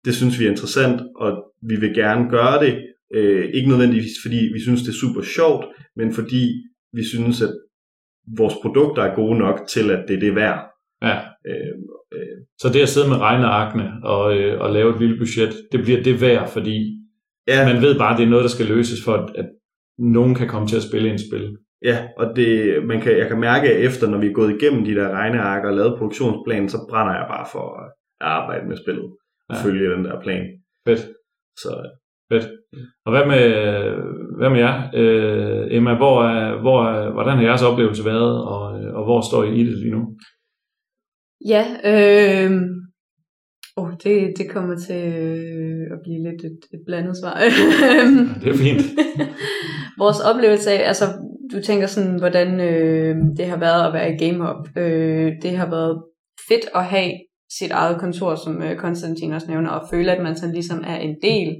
det synes vi er interessant, og vi vil gerne gøre det. Øh, ikke nødvendigvis fordi vi synes, det er super sjovt, men fordi vi synes, at vores produkter er gode nok til, at det er det værd. ja. Øh, Så det at sidde med regnearkene og, øh, og lave et lille budget, det bliver det værd, fordi ja, man ved bare, at det er noget, der skal løses for, at, at nogen kan komme til at spille en spil. ja, og det, man kan, jeg kan mærke, at efter når vi er gået igennem de der regneark og lavet produktionsplanen, så brænder jeg bare for at arbejde med spillet og Ja. følge den der plan. Fedt. Så Og hvad med, hvad med jer? Øh, Emma, hvor er, hvor er, hvordan har jeres oplevelse været, og, og hvor står I i det lige nu? Ja, øh, oh, det, det kommer til øh, at blive lidt et, et blandet svar. Det er fint. Vores oplevelse af, altså du tænker sådan, hvordan øh, det har været at være i GameHop. Øh, det har været fedt at have sit eget kontor, som øh, Konstantin også nævner, og føle, at man sådan ligesom er en del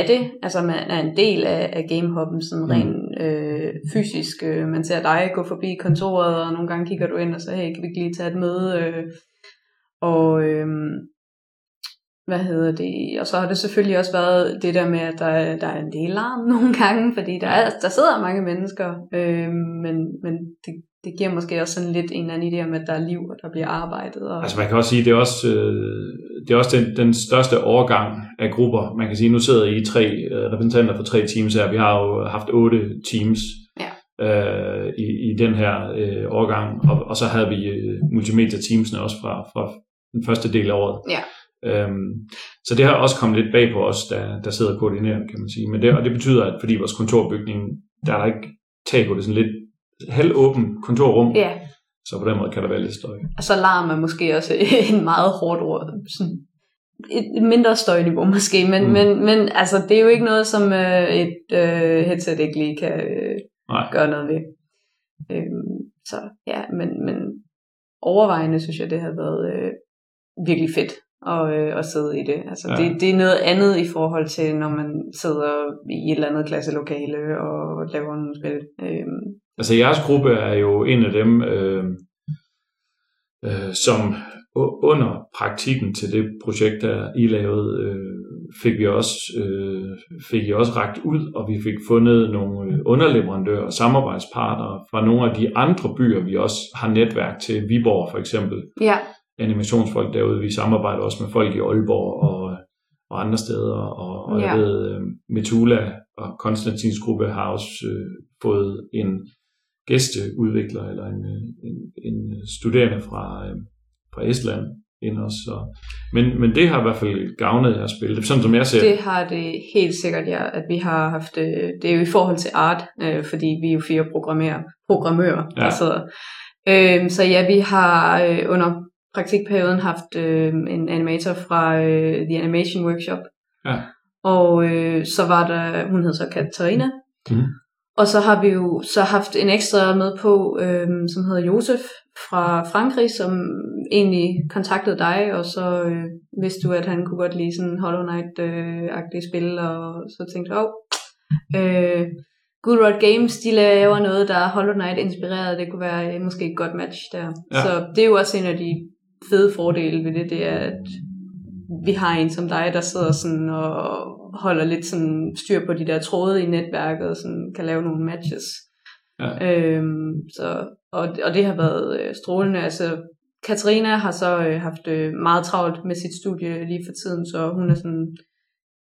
af det. Altså man er en del af, af gamehoppen, sådan Mm. rent øh, fysisk. Øh, man ser dig gå forbi kontoret, og nogle gange kigger du ind og så, hey, kan vi ikke lige tage et møde? Øh, og øh, hvad hedder det? Og så har det selvfølgelig også været det der med, at der, er- der er en del larm nogle gange, fordi der, er, der sidder mange mennesker, øh, men, men det, det giver måske også sådan lidt en eller anden idé om, at der er liv, og der bliver arbejdet. Og, Altså man kan også sige, det er også, øh, det er også den, den største overgang af grupper. Man kan sige, nu sidder I tre øh, repræsentanter for tre teams her. Vi har jo haft otte teams Ja. øh, i, i den her øh, overgang, og, og så havde vi øh, multimedia teamsene også fra, fra den første del af året. Ja. Øhm, så det har også kommet lidt bag på os, der, der sidder og koordinerer, kan man sige. Men det, og det betyder, at fordi vores kontorbygning, der er der ikke tag på det, sådan lidt halvåben kontorrum, ja, så på den måde kan der være lidt støj. og så larm er måske også en meget hårdt ord. Sådan et, mindre støjniveau måske, men, Mm. mm. men, men altså, det er jo ikke noget, som øh, et øh, headset ikke lige kan øh, Nej. gøre noget ved. Øhm, så ja, men, men overvejende synes jeg, det har været øh, virkelig fedt at, øh, at sidde i det. Altså, Ja. det. Det er noget andet i forhold til, når man sidder i et eller andet klasselokale og laver nogle spil. Øhm, Altså jeres gruppe er jo en af dem, øh, øh, som under praktikken til det projekt, der I lavede, øh, fik vi også øh, fik I også ragt ud, og vi fik fundet nogle øh, underleverandører og samarbejdspartnere fra nogle af de andre byer, vi også har netværk til. Viborg for eksempel, ja, animationsfolk derude. Vi samarbejder også med folk i Aalborg og, og andre steder. Og, og jeg Ja. ved, øh, Metula og Konstantins gruppe har også øh, fået en gæsteudvikler eller en, øh, en, en studerende fra, øh, fra Estland ind også. Så. Men, men det har i hvert fald gavnet jeres spil. Det sådan som jeg ser det har det helt sikkert, ja, at vi har haft, øh, det er jo i forhold til art, øh, fordi vi er jo fire programmerer, programmører, Ja. der sidder. Øh, så ja, vi har øh, under praktikperioden haft øh, en animator fra øh, The Animation Workshop. Ja. Og øh, så var der, hun hed så Katarina. Mhm. Og så har vi jo så haft en ekstra med på, øh, som hedder Josef fra Frankrig, som egentlig kontaktede dig, og så øh, vidste du, at han kunne godt lide sådan Hollow Knight-agtige spil, og så tænkte jeg, åh, øh, Good Rod Games, de laver noget, der er Hollow Knight inspireret, det kunne være øh, måske et godt match der. Ja. Så det er jo også en af de fede fordele ved det, det er, at vi har en som dig, der sidder sådan og holder lidt sådan styr på de der tråde i netværket, og sådan kan lave nogle matches. Ja. Øhm, så, og, og det har været øh, strålende. Altså, Katarina har så øh, haft øh, meget travlt med sit studie lige for tiden, så hun er sådan,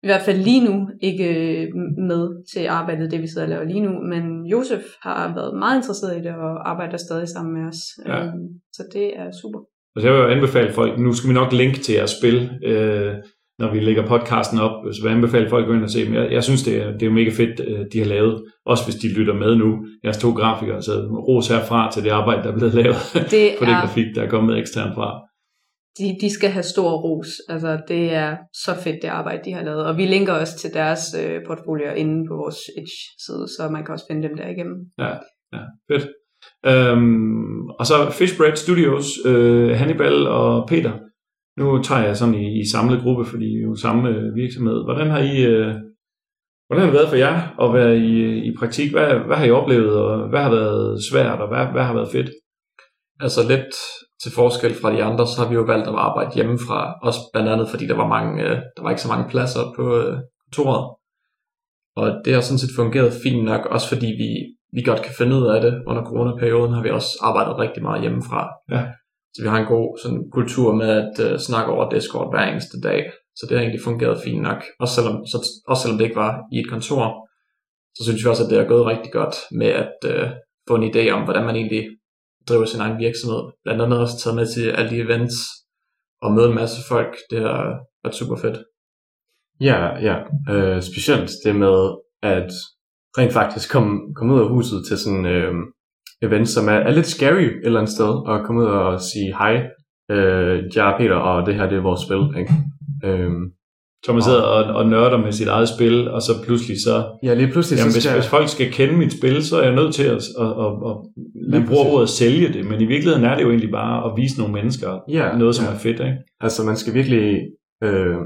i hvert fald lige nu, ikke øh, med til arbejdet, det vi sidder og laver lige nu, men Josef har været meget interesseret i det og arbejder stadig sammen med os. Ja. Øhm, så det er super. Altså jeg vil jo anbefale folk, nu skal vi nok linke til jeres spil, øh, når vi lægger podcasten op, så vil jeg anbefale folk at gå ind og se dem. Jeg, jeg synes, det er, det er mega fedt, øh, de har lavet, også hvis de lytter med nu. Jeres to grafikere, så ros herfra til det arbejde, der er blevet lavet Det på det grafik, der er kommet eksternt fra. de, de skal have stor ros. Altså, det er så fedt, det arbejde, de har lavet. Og vi linker også til deres øh, portfolio inde på vores Itch-side, så man kan også finde dem der igennem. Ja, ja fedt. Øhm, og så Fishbread Studios, øh, Hannibal og Peter. Nu tager jeg sådan i, i samlet gruppe, fordi vi er jo samme øh, virksomhed. Hvordan har I... Øh, Hvordan har det været for jer at være i, i praktik? Hvad, hvad har I oplevet, og hvad har været svært, og hvad, hvad har været fedt? Altså lidt til forskel fra de andre, så har vi jo valgt at arbejde hjemmefra. Også blandt andet, fordi der var, mange, øh, der var ikke så mange pladser på øh, kontoret. Og det har sådan set fungeret fint nok, også fordi vi, vi godt kan finde ud af det. Under coronaperioden har vi også arbejdet rigtig meget hjemmefra. Ja. Så vi har en god sådan, kultur med at uh, snakke over Discord hver eneste dag. Så det har egentlig fungeret fint nok. Også selvom, så, også selvom det ikke var i et kontor, så synes vi også, at det er gået rigtig godt med at uh, få en idé om, hvordan man egentlig driver sin egen virksomhed. Blandt andet også taget med til alle de events og møde en masse folk. Det har været super fedt. Ja, ja. Øh, specielt det med at rent faktisk komme, komme ud af huset til sådan øh, event, som er, er lidt scary et eller andet sted, og komme ud og sige hej, øh, jeg er Peter, og det her det er vores spil. Ikke? Så man sidder og, og nørder med sit eget spil, og så pludselig så... ja, lige pludselig Jamen, så hvis, hvis folk skal kende mit spil, så er jeg nødt til at... at, at, at man bruger ordet sælge det, men i virkeligheden er det jo egentlig bare at vise nogle mennesker Ja, noget, som ja. er fedt, ikke? Altså man skal virkelig øh,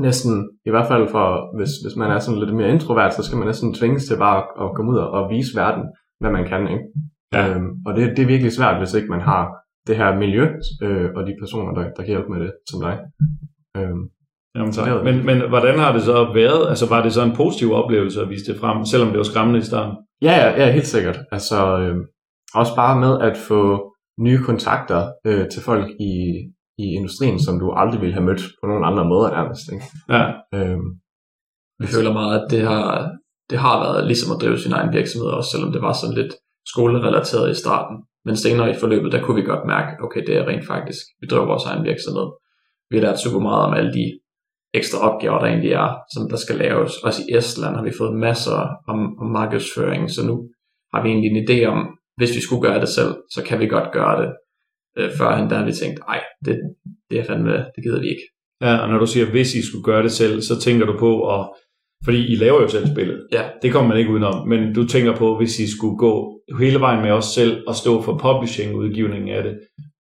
næsten, i hvert fald for, hvis, hvis man er sådan lidt mere introvert, så skal man næsten tvinges til bare at, at komme ud og, og vise verden, hvad man kan. Ikke? Ja. Øhm, og det, det er virkelig svært, hvis ikke man har det her miljø øh, og de personer, der, der kan hjælpe med det, som dig. Øhm, Jamen, tak. Det Men, men hvordan har det så været? Altså var det så en positiv oplevelse at vise det frem, selvom det var skræmmende i starten? Ja, ja, ja, helt sikkert. Altså, øh, også bare med at få nye kontakter øh, til folk i, i industrien, som du aldrig ville have mødt på nogen andre måder nærmest. Ikke? Ja, Øh, Vi føler meget, at det har, det har været ligesom at drive sin egen virksomhed, også selvom det var sådan lidt skolerelateret i starten. Men senere i forløbet, der kunne vi godt mærke, okay, det er rent faktisk, vi driver vores egen virksomhed. Vi har lært super meget om alle de ekstra opgaver, der egentlig er, som der skal laves. Også i Estland har vi fået masser om, om markedsføring, så nu har vi egentlig en idé om, hvis vi skulle gøre det selv, så kan vi godt gøre det. Øh, førhen der har vi tænkt, nej, det, det er fandme, det gider vi ikke. ja, og når du siger, hvis I skulle gøre det selv, så tænker du på, at, fordi I laver jo selv spillet. Ja. Det kommer man ikke udenom, men du tænker på, hvis I skulle gå hele vejen med os selv og stå for publishing-udgivningen af det,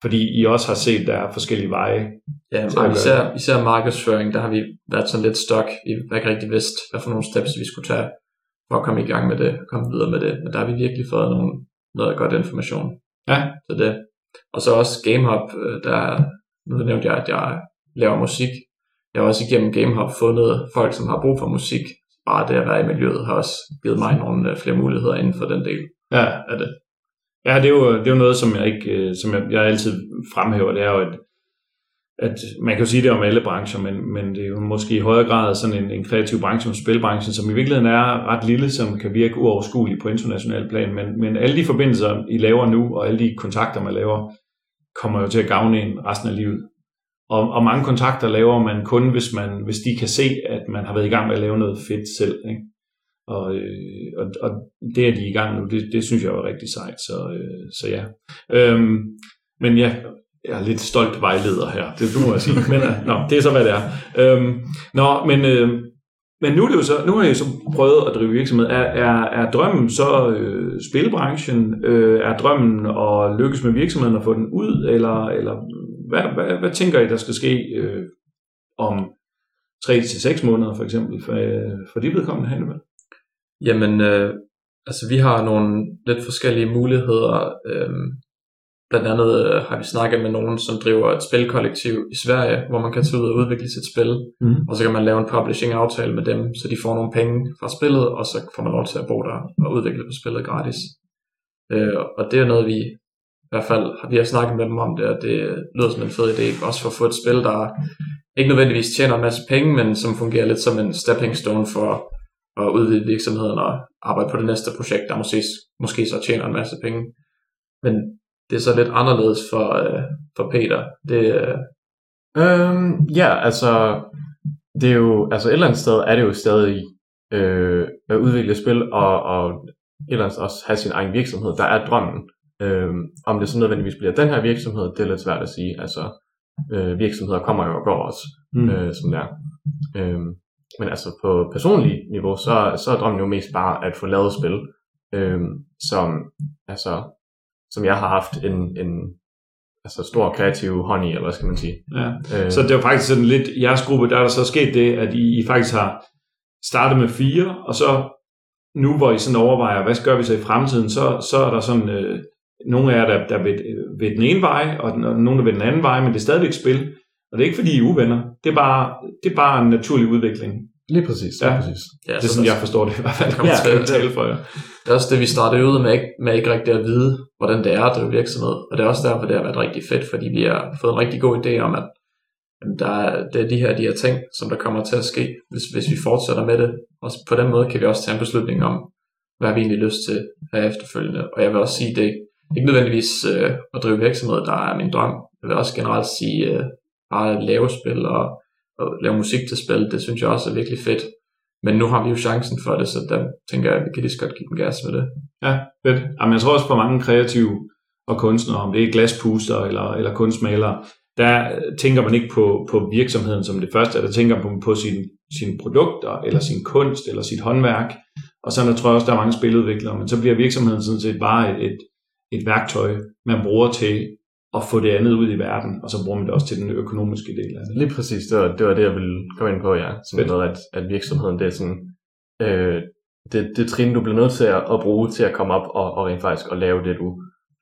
fordi I også har set, der er forskellige veje. Ja, Så og især, især markedsføring, der har vi været sådan lidt stok. Vi har ikke rigtig vidst, hvad for nogle steps vi skulle tage for at komme i gang med det, og komme videre med det. Men der har vi virkelig fået nogle, noget godt information Ja. til det. Og så også GameHub, øh, der, nu nævnte jeg, at jeg laver musik. Jeg har også igennem GameHub fundet folk, som har brug for musik. Bare det at være i miljøet har også givet mig nogle øh, flere muligheder inden for den del Ja, af det. Ja, det er jo, det er jo noget, som jeg ikke, øh, som jeg, jeg altid fremhæver, det er jo, at, at man kan jo sige det om alle brancher, men, men det er jo måske i højere grad sådan en, en kreativ branche som spilbranchen, som i virkeligheden er ret lille, som kan virke uoverskuelig på international plan, men, men alle de forbindelser, I laver nu, og alle de kontakter, man laver, kommer jo til at gavne en resten af livet. Og, og mange kontakter laver man kun, hvis, man, hvis de kan se, at man har været i gang med at lave noget fedt selv. Ikke? Og, øh, og, og det er de i gang nu, det, det synes jeg er rigtig sejt, så, øh, så ja. Øhm, men ja, jeg er lidt stolt vejleder her, det du må jeg sige. Men uh, nå, det er så, hvad det er. Øhm, nå, men, øh, men nu, er det jo så, nu har jeg så prøvet at drive virksomhed. Er, er, er drømmen så øh, spilbranchen? Øh, er drømmen at lykkes med virksomheden og få den ud? Eller, eller hvad, hvad, hvad tænker I, der skal ske øh, om 3-6 måneder for eksempel, for, øh, for de vedkommende Hannibal? Jamen, øh, altså vi har nogle lidt forskellige muligheder. Øh, blandt andet øh, har vi snakket med nogen, som driver et spilkollektiv i Sverige, hvor man kan tage ud og udvikle sit spil. Mhm. Og så kan man lave en publishing-aftale med dem, så de får nogle penge fra spillet, og så får man lov til at bo der og udvikle på spillet gratis. Øh, og det er noget, vi i hvert fald vi har snakket med dem om det, og det lyder som en fed idé, også for at få et spil, der ikke nødvendigvis tjener en masse penge, men som fungerer lidt som en stepping stone for at udvide virksomheden og arbejde på det næste projekt, der måske, måske så tjener en masse penge. Men det er så lidt anderledes for, øh, for Peter. Det, øh, Øhm, ja, altså, det er jo, altså et eller andet sted er det jo stadig øh, at udvikle spil og, og et eller andet også have sin egen virksomhed, der er drømmen. Øhm, om det så nødvendigvis bliver den her virksomhed, det er lidt svært at sige. Altså, øh, virksomheder kommer jo og går også, Mm. øh, som det er. Øhm, men altså på personlig niveau, så, så er drømmen jo mest bare at få lavet spil, øhm, som, altså, som jeg har haft en, en altså stor kreativ hånd i, eller hvad skal man sige. Ja. Øh, Så det er jo faktisk sådan lidt, i jeres gruppe, der er der så sket det, at I, I faktisk har startet med fire, og så nu hvor I sådan overvejer, hvad gør vi så i fremtiden, så, så er der sådan øh, nogle af jer, der, der vil, vil den ene vej, og, nogle der vil den anden vej, men det er stadigvæk spil. Og det er ikke fordi I er uvenner, det er bare, det er bare en naturlig udvikling. Lige præcis, lige Ja. præcis. ja, Det er sådan, jeg forstår det i hvert fald. Jeg kommer Ja, til at det- tale for jer. Det er også det, vi startede ud med, ikke, med ikke rigtig at vide, hvordan det er at drive virksomhed. Og det er også derfor, det har været rigtig fedt, fordi vi har fået en rigtig god idé om, at jamen, der er, det er de her, de her ting, som der kommer til at ske, hvis, hvis vi fortsætter med det. Og så på den måde kan vi også tage en beslutning om, hvad har vi egentlig lyst til her efterfølgende. Og jeg vil også sige, det er ikke nødvendigvis øh, at drive virksomhed, der er min drøm. Jeg vil også generelt sige, øh, bare at lave spil og, og lave musik til spil, det synes jeg også er virkelig fedt. Men nu har vi jo chancen for det, så der tænker jeg, at vi kan lige så godt give den gas med det. Ja, fedt. Jamen, jeg tror også for mange kreative og kunstnere, om det er glaspuster eller, eller kunstmalere, der tænker man ikke på, på virksomheden som det første, der tænker man på sine sin produkter, eller sin kunst, eller sit håndværk. Og sådan der tror jeg også, der er mange spiludviklere, men så bliver virksomheden sådan set bare et, et, et værktøj, man bruger til og få det andet ud i verden, og så bruger man det også til den økonomiske del af det. Lige præcis, det var det, var det jeg ville komme ind på, ja. Sådan noget, at, at virksomheden, det er sådan, øh, det, det trin, du bliver nødt til at, at bruge til at komme op og, og rent faktisk at lave det, du,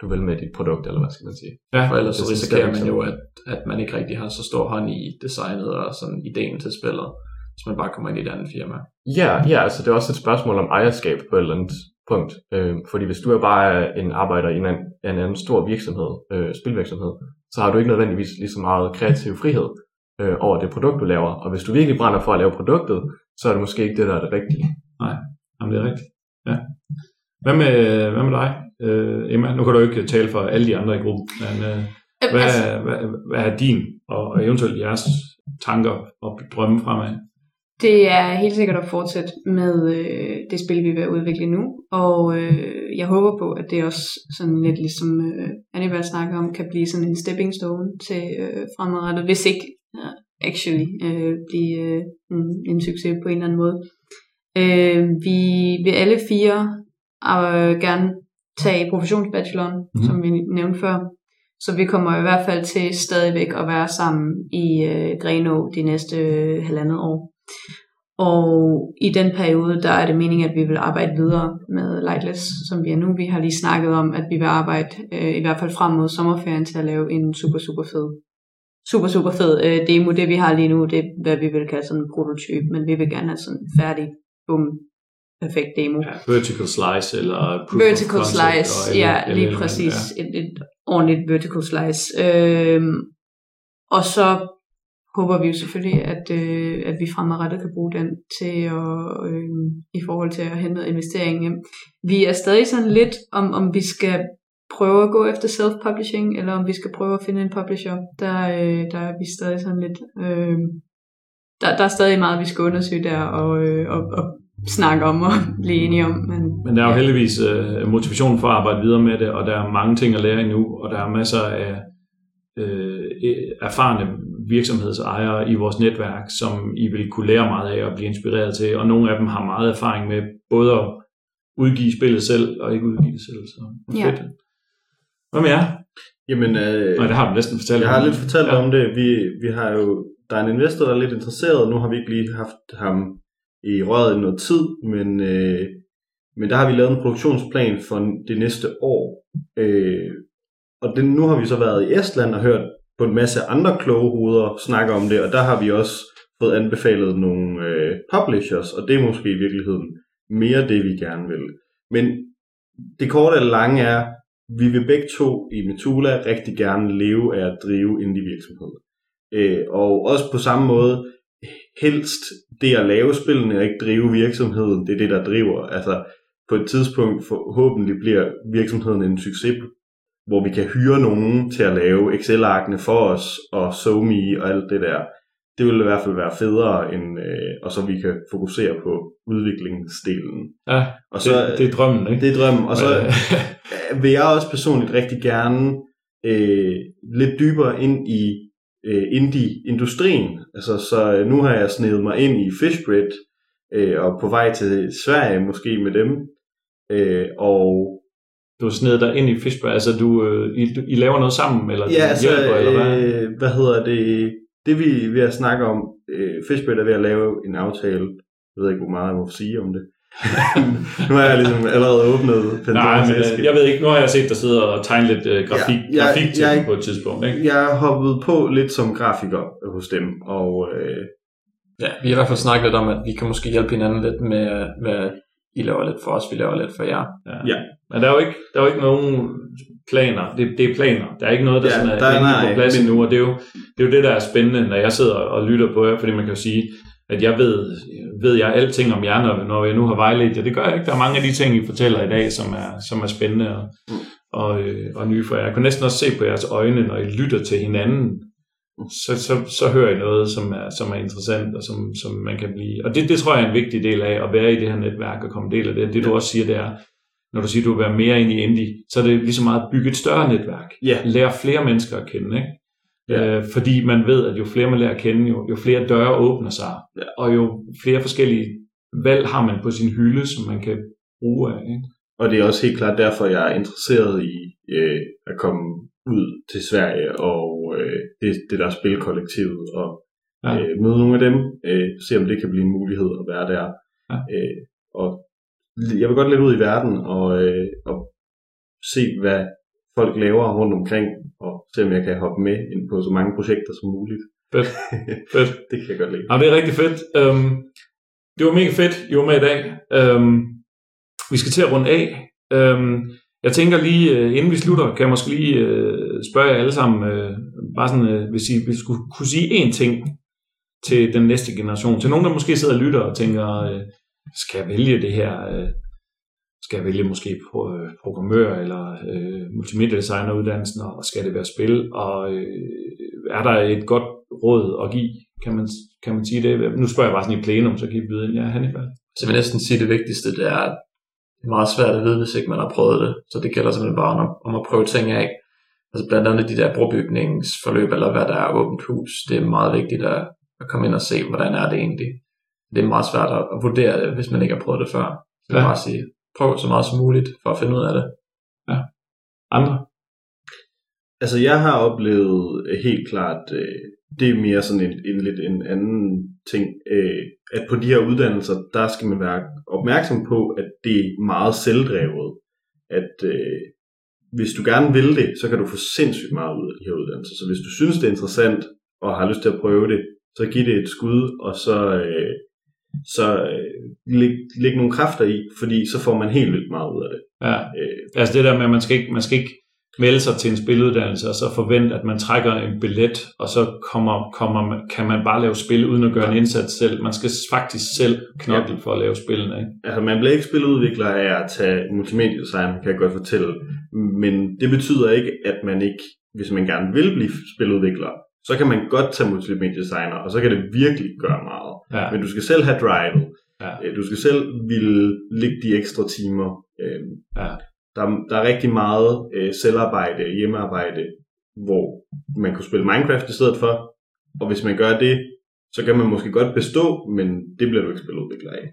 du vil med dit produkt, eller hvad skal man sige. Ja, For ellers så er risikerer man jo, sådan. at, at man ikke rigtig har så stor hånd i designet og sådan ideen til spillet, hvis man bare kommer ind i et andet firma. Ja, ja, altså det er også et spørgsmål om ejerskab på et eller andet punkt. Øh, fordi hvis du er bare en arbejder i en anden, en anden stor virksomhed, øh, spilvirksomhed, så har du ikke nødvendigvis lige så meget kreativ frihed øh, over det produkt, du laver. Og hvis du virkelig brænder for at lave produktet, så er det måske ikke det, der er det rigtige. Jamen, det er rigtigt. Ja. Hvad med, hvad med dig, øh, Emma? Nu kan du jo ikke tale for alle de andre i gruppen, men øh, Øh, hvad, altså, hvad, hvad er din og eventuelt jeres tanker og drømme fremad? Det er helt sikkert at fortsætte med øh, det spil, vi er ved at udvikle nu. Og øh, jeg håber på, at det også sådan lidt ligesom øh, Annibal snakker om, kan blive sådan en stepping stone til øh, fremadrettet, hvis ikke uh, actually øh, blive øh, en, en succes på en eller anden måde. Øh, vi vil alle fire øh, gerne tage professionsbacheloren, mm-hmm. som vi nævnte før. Så vi kommer i hvert fald til stadigvæk at være sammen i øh, Grenå de næste øh, halvandet år. Og i den periode, der er det meningen, at vi vil arbejde videre med Lightless, som vi er nu. Vi har lige snakket om, at vi vil arbejde øh, i hvert fald frem mod sommerferien til at lave en super, super fed, super, super fed øh, demo. Det vi har lige nu, det er, hvad vi vil kalde sådan en prototype, men vi vil gerne have sådan en færdig, bum, perfekt demo. Ja, vertical slice eller proof Vertical of slice, og alle- ja, alle lige elementer, præcis. Et, et ordentligt vertical slice. Øhm, og så håber vi jo selvfølgelig, at, øh, at vi fremadrettet kan bruge den til at, øh, i forhold til at hente noget investering hjem. Vi er stadig sådan lidt, om, om vi skal prøve at gå efter self-publishing, eller om vi skal prøve at finde en publisher. Der, øh, der er vi stadig sådan lidt... Øh, der, der er stadig meget, vi skal undersøge der, og, øh, og, og snakke om og blive enige om. Men, Men der er jo heldigvis øh, motivation for at arbejde videre med det, og der er mange ting at lære endnu, og der er masser af øh, erfarne virksomhedsejere i vores netværk, som I vil kunne lære meget af og blive inspireret til, og nogle af dem har meget erfaring med både at udgive spillet selv og ikke udgive det selv. Så Ja. fedt. Hvad med jer? Jamen, øh, Nej, det har du næsten fortalt. jeg har lidt fortalt Ja. ja. om det. Vi, vi har jo, der er en investor, der er lidt interesseret. Nu har vi ikke lige haft ham i røret i noget tid, men, øh, men der har vi lavet en produktionsplan for det næste år. Øh, og den, nu har vi så været i Estland og hørt på en masse andre kloge hoveder snakker om det, og der har vi også fået anbefalet nogle øh, publishers, og det er måske i virkeligheden mere det, vi gerne vil. Men det korte eller lange er, vi vil begge to i Metula rigtig gerne leve af at drive indie-virksomhed. Øh, og også på samme måde, helst det at lave spillene og ikke drive virksomheden, det er det, der driver. Altså på et tidspunkt forhåbentlig bliver virksomheden en succes, hvor vi kan hyre nogen til at lave Excel-arkene for os, og SoMe og alt det der. Det vil i hvert fald være federe, end, øh, og så vi kan fokusere på udviklingsdelen. Ja, Og det, så, det er drømmen, ikke? det er drømmen. Og så øh, vil jeg også personligt rigtig gerne øh, lidt dybere ind i øh, indie-industrien. Altså, så øh, nu har jeg snedet mig ind i Fishbread, øh, og på vej til Sverige måske med dem. Øh, og du har snedet dig ind i Fishbar, altså du, øh, I, du, I laver noget sammen, eller ja, du altså, hjælper, eller hvad? øh, hvad hedder det? Det vi er ved at snakke om, øh, Fishbread er ved at lave en aftale. Jeg ved ikke, hvor meget jeg må sige om det. nu har jeg ligesom allerede åbnet Nej, Pandoras men æske. øh, jeg ved ikke, nu har jeg set dig sidde og tegne lidt øh, grafik, Ja, ja, jeg- grafik til jeg- på et tidspunkt, ikke? Jeg er hoppet på lidt som grafiker hos dem, og øh, Ja, vi har i hvert fald snakket lidt om, at vi kan måske hjælpe hinanden lidt med, med at I laver lidt for os, vi laver lidt for jer. Ja. Men der er jo ikke, der er jo ikke nogen planer. Det, det er planer. Der er ikke noget, der, Ja, sådan er der er- nej, på plads endnu, og det er, jo, det er jo det, der er spændende, når jeg sidder og lytter på jer, fordi man kan jo sige, at jeg ved, ved jeg alting om jer, når, når jeg nu har vejledt jer. Det gør jeg ikke. Der er mange af de ting, I fortæller i dag, som er, som er spændende og, Mm. og, øh, og nye for jer. Jeg kunne næsten også se på jeres øjne, når I lytter til hinanden, så, så, så hører I noget, som er, som er interessant, og som, som man kan blive. Og det, det tror jeg er en vigtig del af, at være i det her netværk og komme del af det. Det du også siger, det er, når du siger, du vil være mere ind i indie, så er det lige så meget at bygge et større netværk. ja, Lære flere mennesker at kende, ikke? Ja. Øh, fordi man ved, at jo flere man lærer at kende, jo, jo flere døre åbner sig, Ja. og jo flere forskellige valg har man på sin hylde, som man kan bruge af. Ikke? og det er også helt klart derfor, jeg er interesseret i øh, at komme ud til Sverige og øh, det, det der spilkollektivet og Ja. øh, møde nogle af dem, øh, se om det kan blive en mulighed at være der. Ja. Øh, og jeg vil godt lidt ud i verden og, øh, og se, hvad folk laver rundt omkring, og se om jeg kan hoppe med ind på så mange projekter som muligt. Fedt. Fedt. det kan jeg godt lide. Jamen, det er rigtig fedt. Øhm, det var mega fedt, I var med i dag. Øhm, vi skal til at runde af. Øhm, jeg tænker lige, øh, inden vi slutter, kan jeg måske lige øh, spørge jer alle sammen, øh, bare sådan, øh, hvis I hvis skulle kunne sige én ting til den næste generation, til nogen, der måske sidder og lytter og tænker, øh, skal jeg vælge det her, øh, skal jeg vælge måske på, øh, programmør eller øh, multimedia designer uddannelsen, og skal det være spil, og øh, er der et godt råd at give, kan man, kan man sige det? Nu spørger jeg bare sådan i plenum, så kan I byde ind. Ja, Hannibal. Så jeg vil næsten sige, at det vigtigste det er, at det er meget svært at vide, hvis ikke man har prøvet det. Så det gælder simpelthen bare om, om at prøve ting af. Altså blandt andet de der brobygningsforløb, eller hvad der er åbent hus. Det er meget vigtigt at, at komme ind og se, hvordan er det egentlig. Det er meget svært at, vurdere det, hvis man ikke har prøvet det før. Så jeg vil Ja. bare sige, prøv så meget som muligt for at finde ud af det. Andre? Altså, jeg har oplevet øh, helt klart, øh, det er mere sådan en, en lidt en anden ting, øh, at på de her uddannelser, der skal man være opmærksom på, at det er meget selvdrevet. At øh, hvis du gerne vil det, så kan du få sindssygt meget ud af de her uddannelser. Så hvis du synes, det er interessant, og har lyst til at prøve det, så giv det et skud, og så, øh, så øh, læg, læg nogle kræfter i, fordi så får man helt vildt meget ud af det. Ja. Øh, Altså det der med, at man skal ikke, man skal ikke melde sig til en spiluddannelse, og så forvente, at man trækker en billet, og så kommer, kommer, man- kan man bare lave spil, uden at gøre en indsats selv. Man skal faktisk selv knokle for at lave spillene. Ikke? Altså, man bliver ikke spiludvikler af at tage multimediedesign, kan jeg godt fortælle. Men det betyder ikke, at man ikke, hvis man gerne vil blive spiludvikler, så kan man godt tage multimediedesigner, og så kan det virkelig gøre meget. Ja. Men du skal selv have drivet. Ja. Øh, Du skal selv ville lægge de ekstra timer. Øh, Ja. Der, der er rigtig meget øh, selvarbejde, hjemmearbejde, hvor man kunne spille Minecraft i stedet for. Og hvis man gør det, så kan man måske godt bestå, men det bliver du ikke spiludvikler af.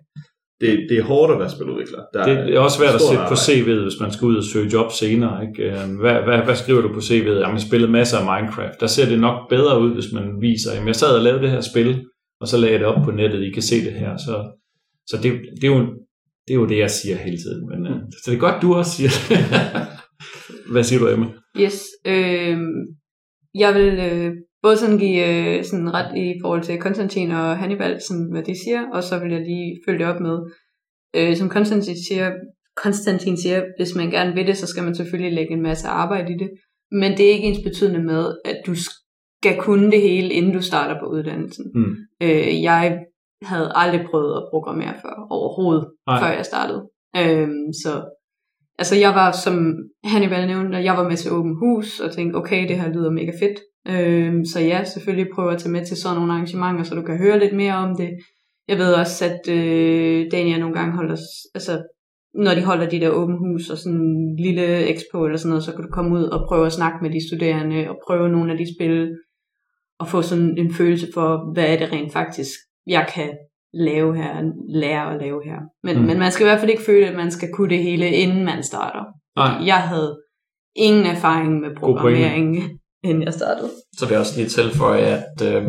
Det, det er hårdt at være spiludvikler. Der Det er også svært at sætte på. CV'et, hvis man skal ud og søge job senere. Ikke? Øh, Hvad, hvad, hvad skriver du på CV'et? Jamen, jeg spillede masser af Minecraft. Der ser det nok bedre ud, hvis man viser, at jeg sad og lavede det her spil, og så lagde jeg det op på nettet. I kan se det her. Så, så det, det, er jo, det er jo det, jeg siger hele tiden. Men, øh, så det er godt, du også siger det. hvad siger du, Emma? Yes. Øh, jeg vil øh, både sådan give øh, sådan ret i forhold til Konstantin og Hannibal, sådan, hvad de siger, og så vil jeg lige følge det op med, øh, som Konstantin siger, Konstantin siger, hvis man gerne vil det, så skal man selvfølgelig lægge en masse arbejde i det. Men det er ikke ens betydende med, at du skal kunne det hele, inden du starter på uddannelsen. Mm. Øh, jeg havde aldrig prøvet at programmere før, overhovedet, Nej. Før jeg startede. Øhm, så altså jeg var, som Hannibal nævnte, jeg var med til Åben Hus, og tænkte, okay, det her lyder mega fedt. Øhm, så ja, selvfølgelig prøver at tage med til sådan nogle arrangementer, så du kan høre lidt mere om det. Jeg ved også, at øh, Dania nogle gange holder, altså når de holder de der åben hus og sådan en lille expo eller sådan noget, så kan du komme ud og prøve at snakke med de studerende og prøve nogle af de spil og få sådan en følelse for, hvad er det rent faktisk, jeg kan lave her, lære at lave her. Men, Mm. men man skal i hvert fald ikke føle, at man skal kunne det hele, inden man starter. Nej. Jeg havde ingen erfaring med programmering, inden jeg startede. Så vil jeg også lige tilføje, at øh,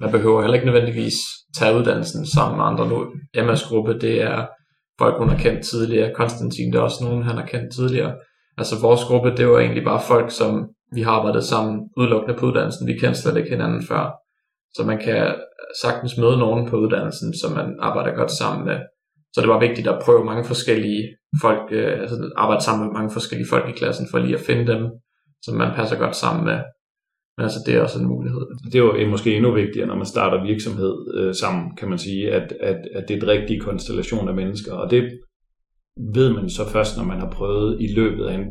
man behøver heller ikke nødvendigvis tage uddannelsen sammen med andre nu. Emmas gruppe, det er folk, hun har kendt tidligere. Konstantin, det er også nogen, han har kendt tidligere. Altså vores gruppe, det var egentlig bare folk, som vi har arbejdet sammen udelukkende på uddannelsen. Vi kendte slet ikke hinanden før. Så man kan sagtens møde nogen på uddannelsen, som man arbejder godt sammen med. Så det var vigtigt at prøve mange forskellige folk, øh, altså arbejde sammen med mange forskellige folk i klassen, for lige at finde dem, som man passer godt sammen med. Men altså, det er også en mulighed. Det er jo måske endnu vigtigere, når man starter virksomhed øh, sammen, kan man sige, at, at, at det er et rigtig konstellation af mennesker. Og det ved man så først, når man har prøvet i løbet af en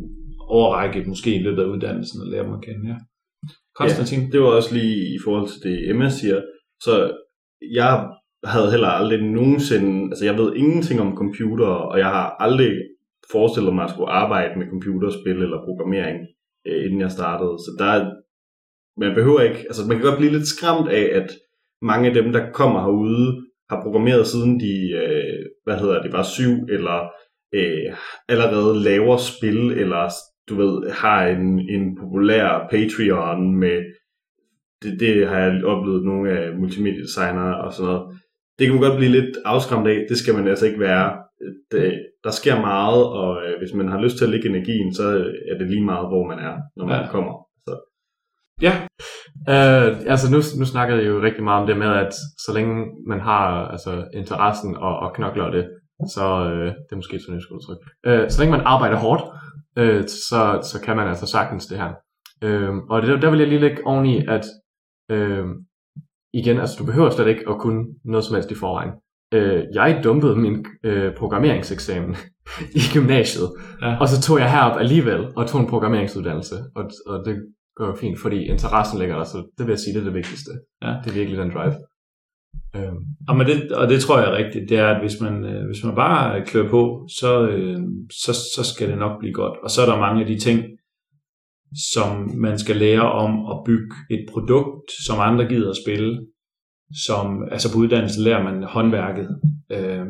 årrække, måske i løbet af uddannelsen, at lære dem at kende. Ja. Konstantin? Ja, det var også lige i forhold til det, Emma siger. Så jeg havde heller aldrig nogensinde, altså jeg ved ingenting om computer, og jeg har aldrig forestillet mig at skulle arbejde med computerspil eller programmering, øh, inden jeg startede. Så der man behøver ikke, altså man kan godt blive lidt skræmt af, at mange af dem, der kommer herude, har programmeret siden de, øh, hvad hedder det, var syv, eller øh, allerede laver spil, eller du ved, har en, en populær Patreon med, det, det har jeg oplevet nogle af multimediedesignere og sådan noget. Det kan man godt blive lidt afskræmt af, det skal man altså ikke være. Det, der sker meget, og øh, hvis man har lyst til at lægge energien, så er det lige meget, hvor man er, når man Ja. kommer. Så, Ja, Øh, altså nu, nu snakkede jeg jo rigtig meget om det med, at så længe man har altså, interessen og, og knokler det, så øh, det er måske sådan et udtryk. Øh, så længe man arbejder hårdt, øh, så, så kan man altså sagtens det her. Øh, og det, der vil jeg lige lægge oveni, at øh, igen, altså du behøver slet ikke at kunne noget som helst i forvejen. Øh, jeg dumpede min øh, programmeringseksamen i gymnasiet, Ja. og så tog jeg herop alligevel og tog en programmeringsuddannelse, og, og det går fint, fordi interessen ligger der, så det vil jeg sige, det er det vigtigste. Ja. Det er virkelig den drive. Øhm, Og, men det, og det tror jeg er rigtigt, det er, at hvis man, øh, hvis man bare klør på, så, øh, så, så skal det nok blive godt. Og så er der mange af de ting, som man skal lære om at bygge et produkt, som andre gider at spille. Som, altså på uddannelsen lærer man håndværket. Øh,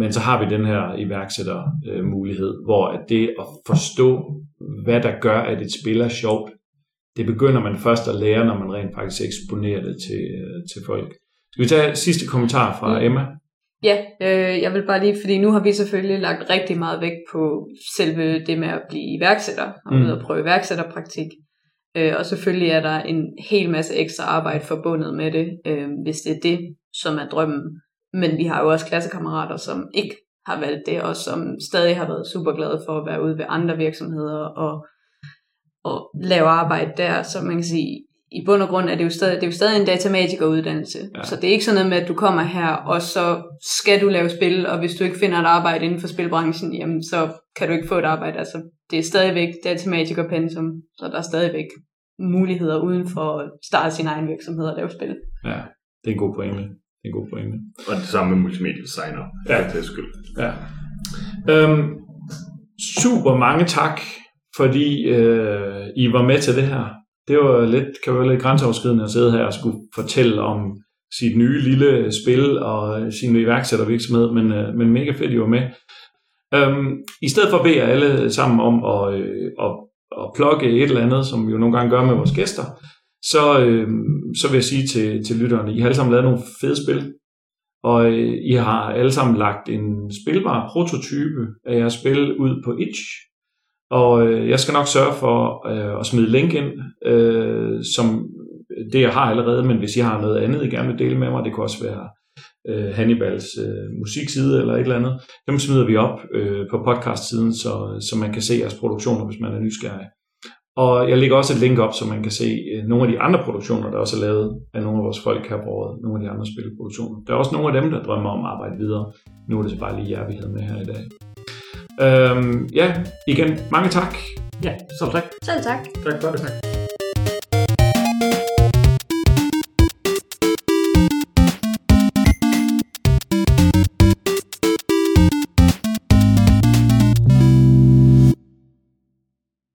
men så har vi den her iværksætter øh, mulighed, hvor at det at forstå, hvad der gør, at et spil er sjovt, det begynder man først at lære, når man rent faktisk eksponerer det til, øh, til folk. Skal vi tage sidste kommentar fra Mm. Emma? Ja, øh, jeg vil bare lige, fordi nu har vi selvfølgelig lagt rigtig meget vægt på selve det med at blive iværksætter, og Mm. at prøve iværksætterpraktik. Øh, og selvfølgelig er der en hel masse ekstra arbejde forbundet med det, øh, hvis det er det, som er drømmen. Men vi har jo også klassekammerater, som ikke har valgt det, og som stadig har været super glade for at være ude ved andre virksomheder og, og lave arbejde der. Så man kan sige, i bund og grund er det jo stadig, det er jo stadig en datamatikeruddannelse. Ja. Så det er ikke sådan noget med, at du kommer her, og så skal du lave spil, og hvis du ikke finder et arbejde inden for spilbranchen, jamen så kan du ikke få et arbejde. Altså, det er stadigvæk datamatikerpensum, så der er stadigvæk muligheder uden for at starte sin egen virksomhed og lave spil. Ja, det er en god pointe. Det er en god pointe. og det samme med multimediedesigner, Ja. ja. for det skyld. Ja. Øhm, super mange tak, fordi øh, I var med til det her. Det var lidt, kan være lidt grænseoverskridende at sidde her og skulle fortælle om sit nye lille spil og sin iværksættervirksomhed, men, øh, men mega fedt, I var med. Øhm, I stedet for at bede alle sammen om at, øh, at, at plukke et eller andet, som vi jo nogle gange gør med vores gæster, så, øh, så vil jeg sige til, til lytterne, I har alle sammen lavet nogle fede spil, og øh, I har alle sammen lagt en spilbar prototype af jeres spil ud på itch. Og øh, jeg skal nok sørge for øh, at smide link ind, øh, som det jeg har allerede, men hvis I har noget andet, I gerne vil dele med mig, det kan også være øh, Hannibals øh, musikside eller et eller andet, dem smider vi op øh, på podcast-siden, så, så man kan se jeres produktioner, hvis man er nysgerrig. Og jeg lægger også et link op, så man kan se øh, nogle af de andre produktioner, der også er lavet af nogle af vores folk her på året. Nogle af de andre spilproduktioner. Der er også nogle af dem, der drømmer om at arbejde videre. Nu er det så bare lige jer, vi havde med her i dag. Øhm, ja, igen, mange tak. Ja, så tak. Selv tak. Tak for det.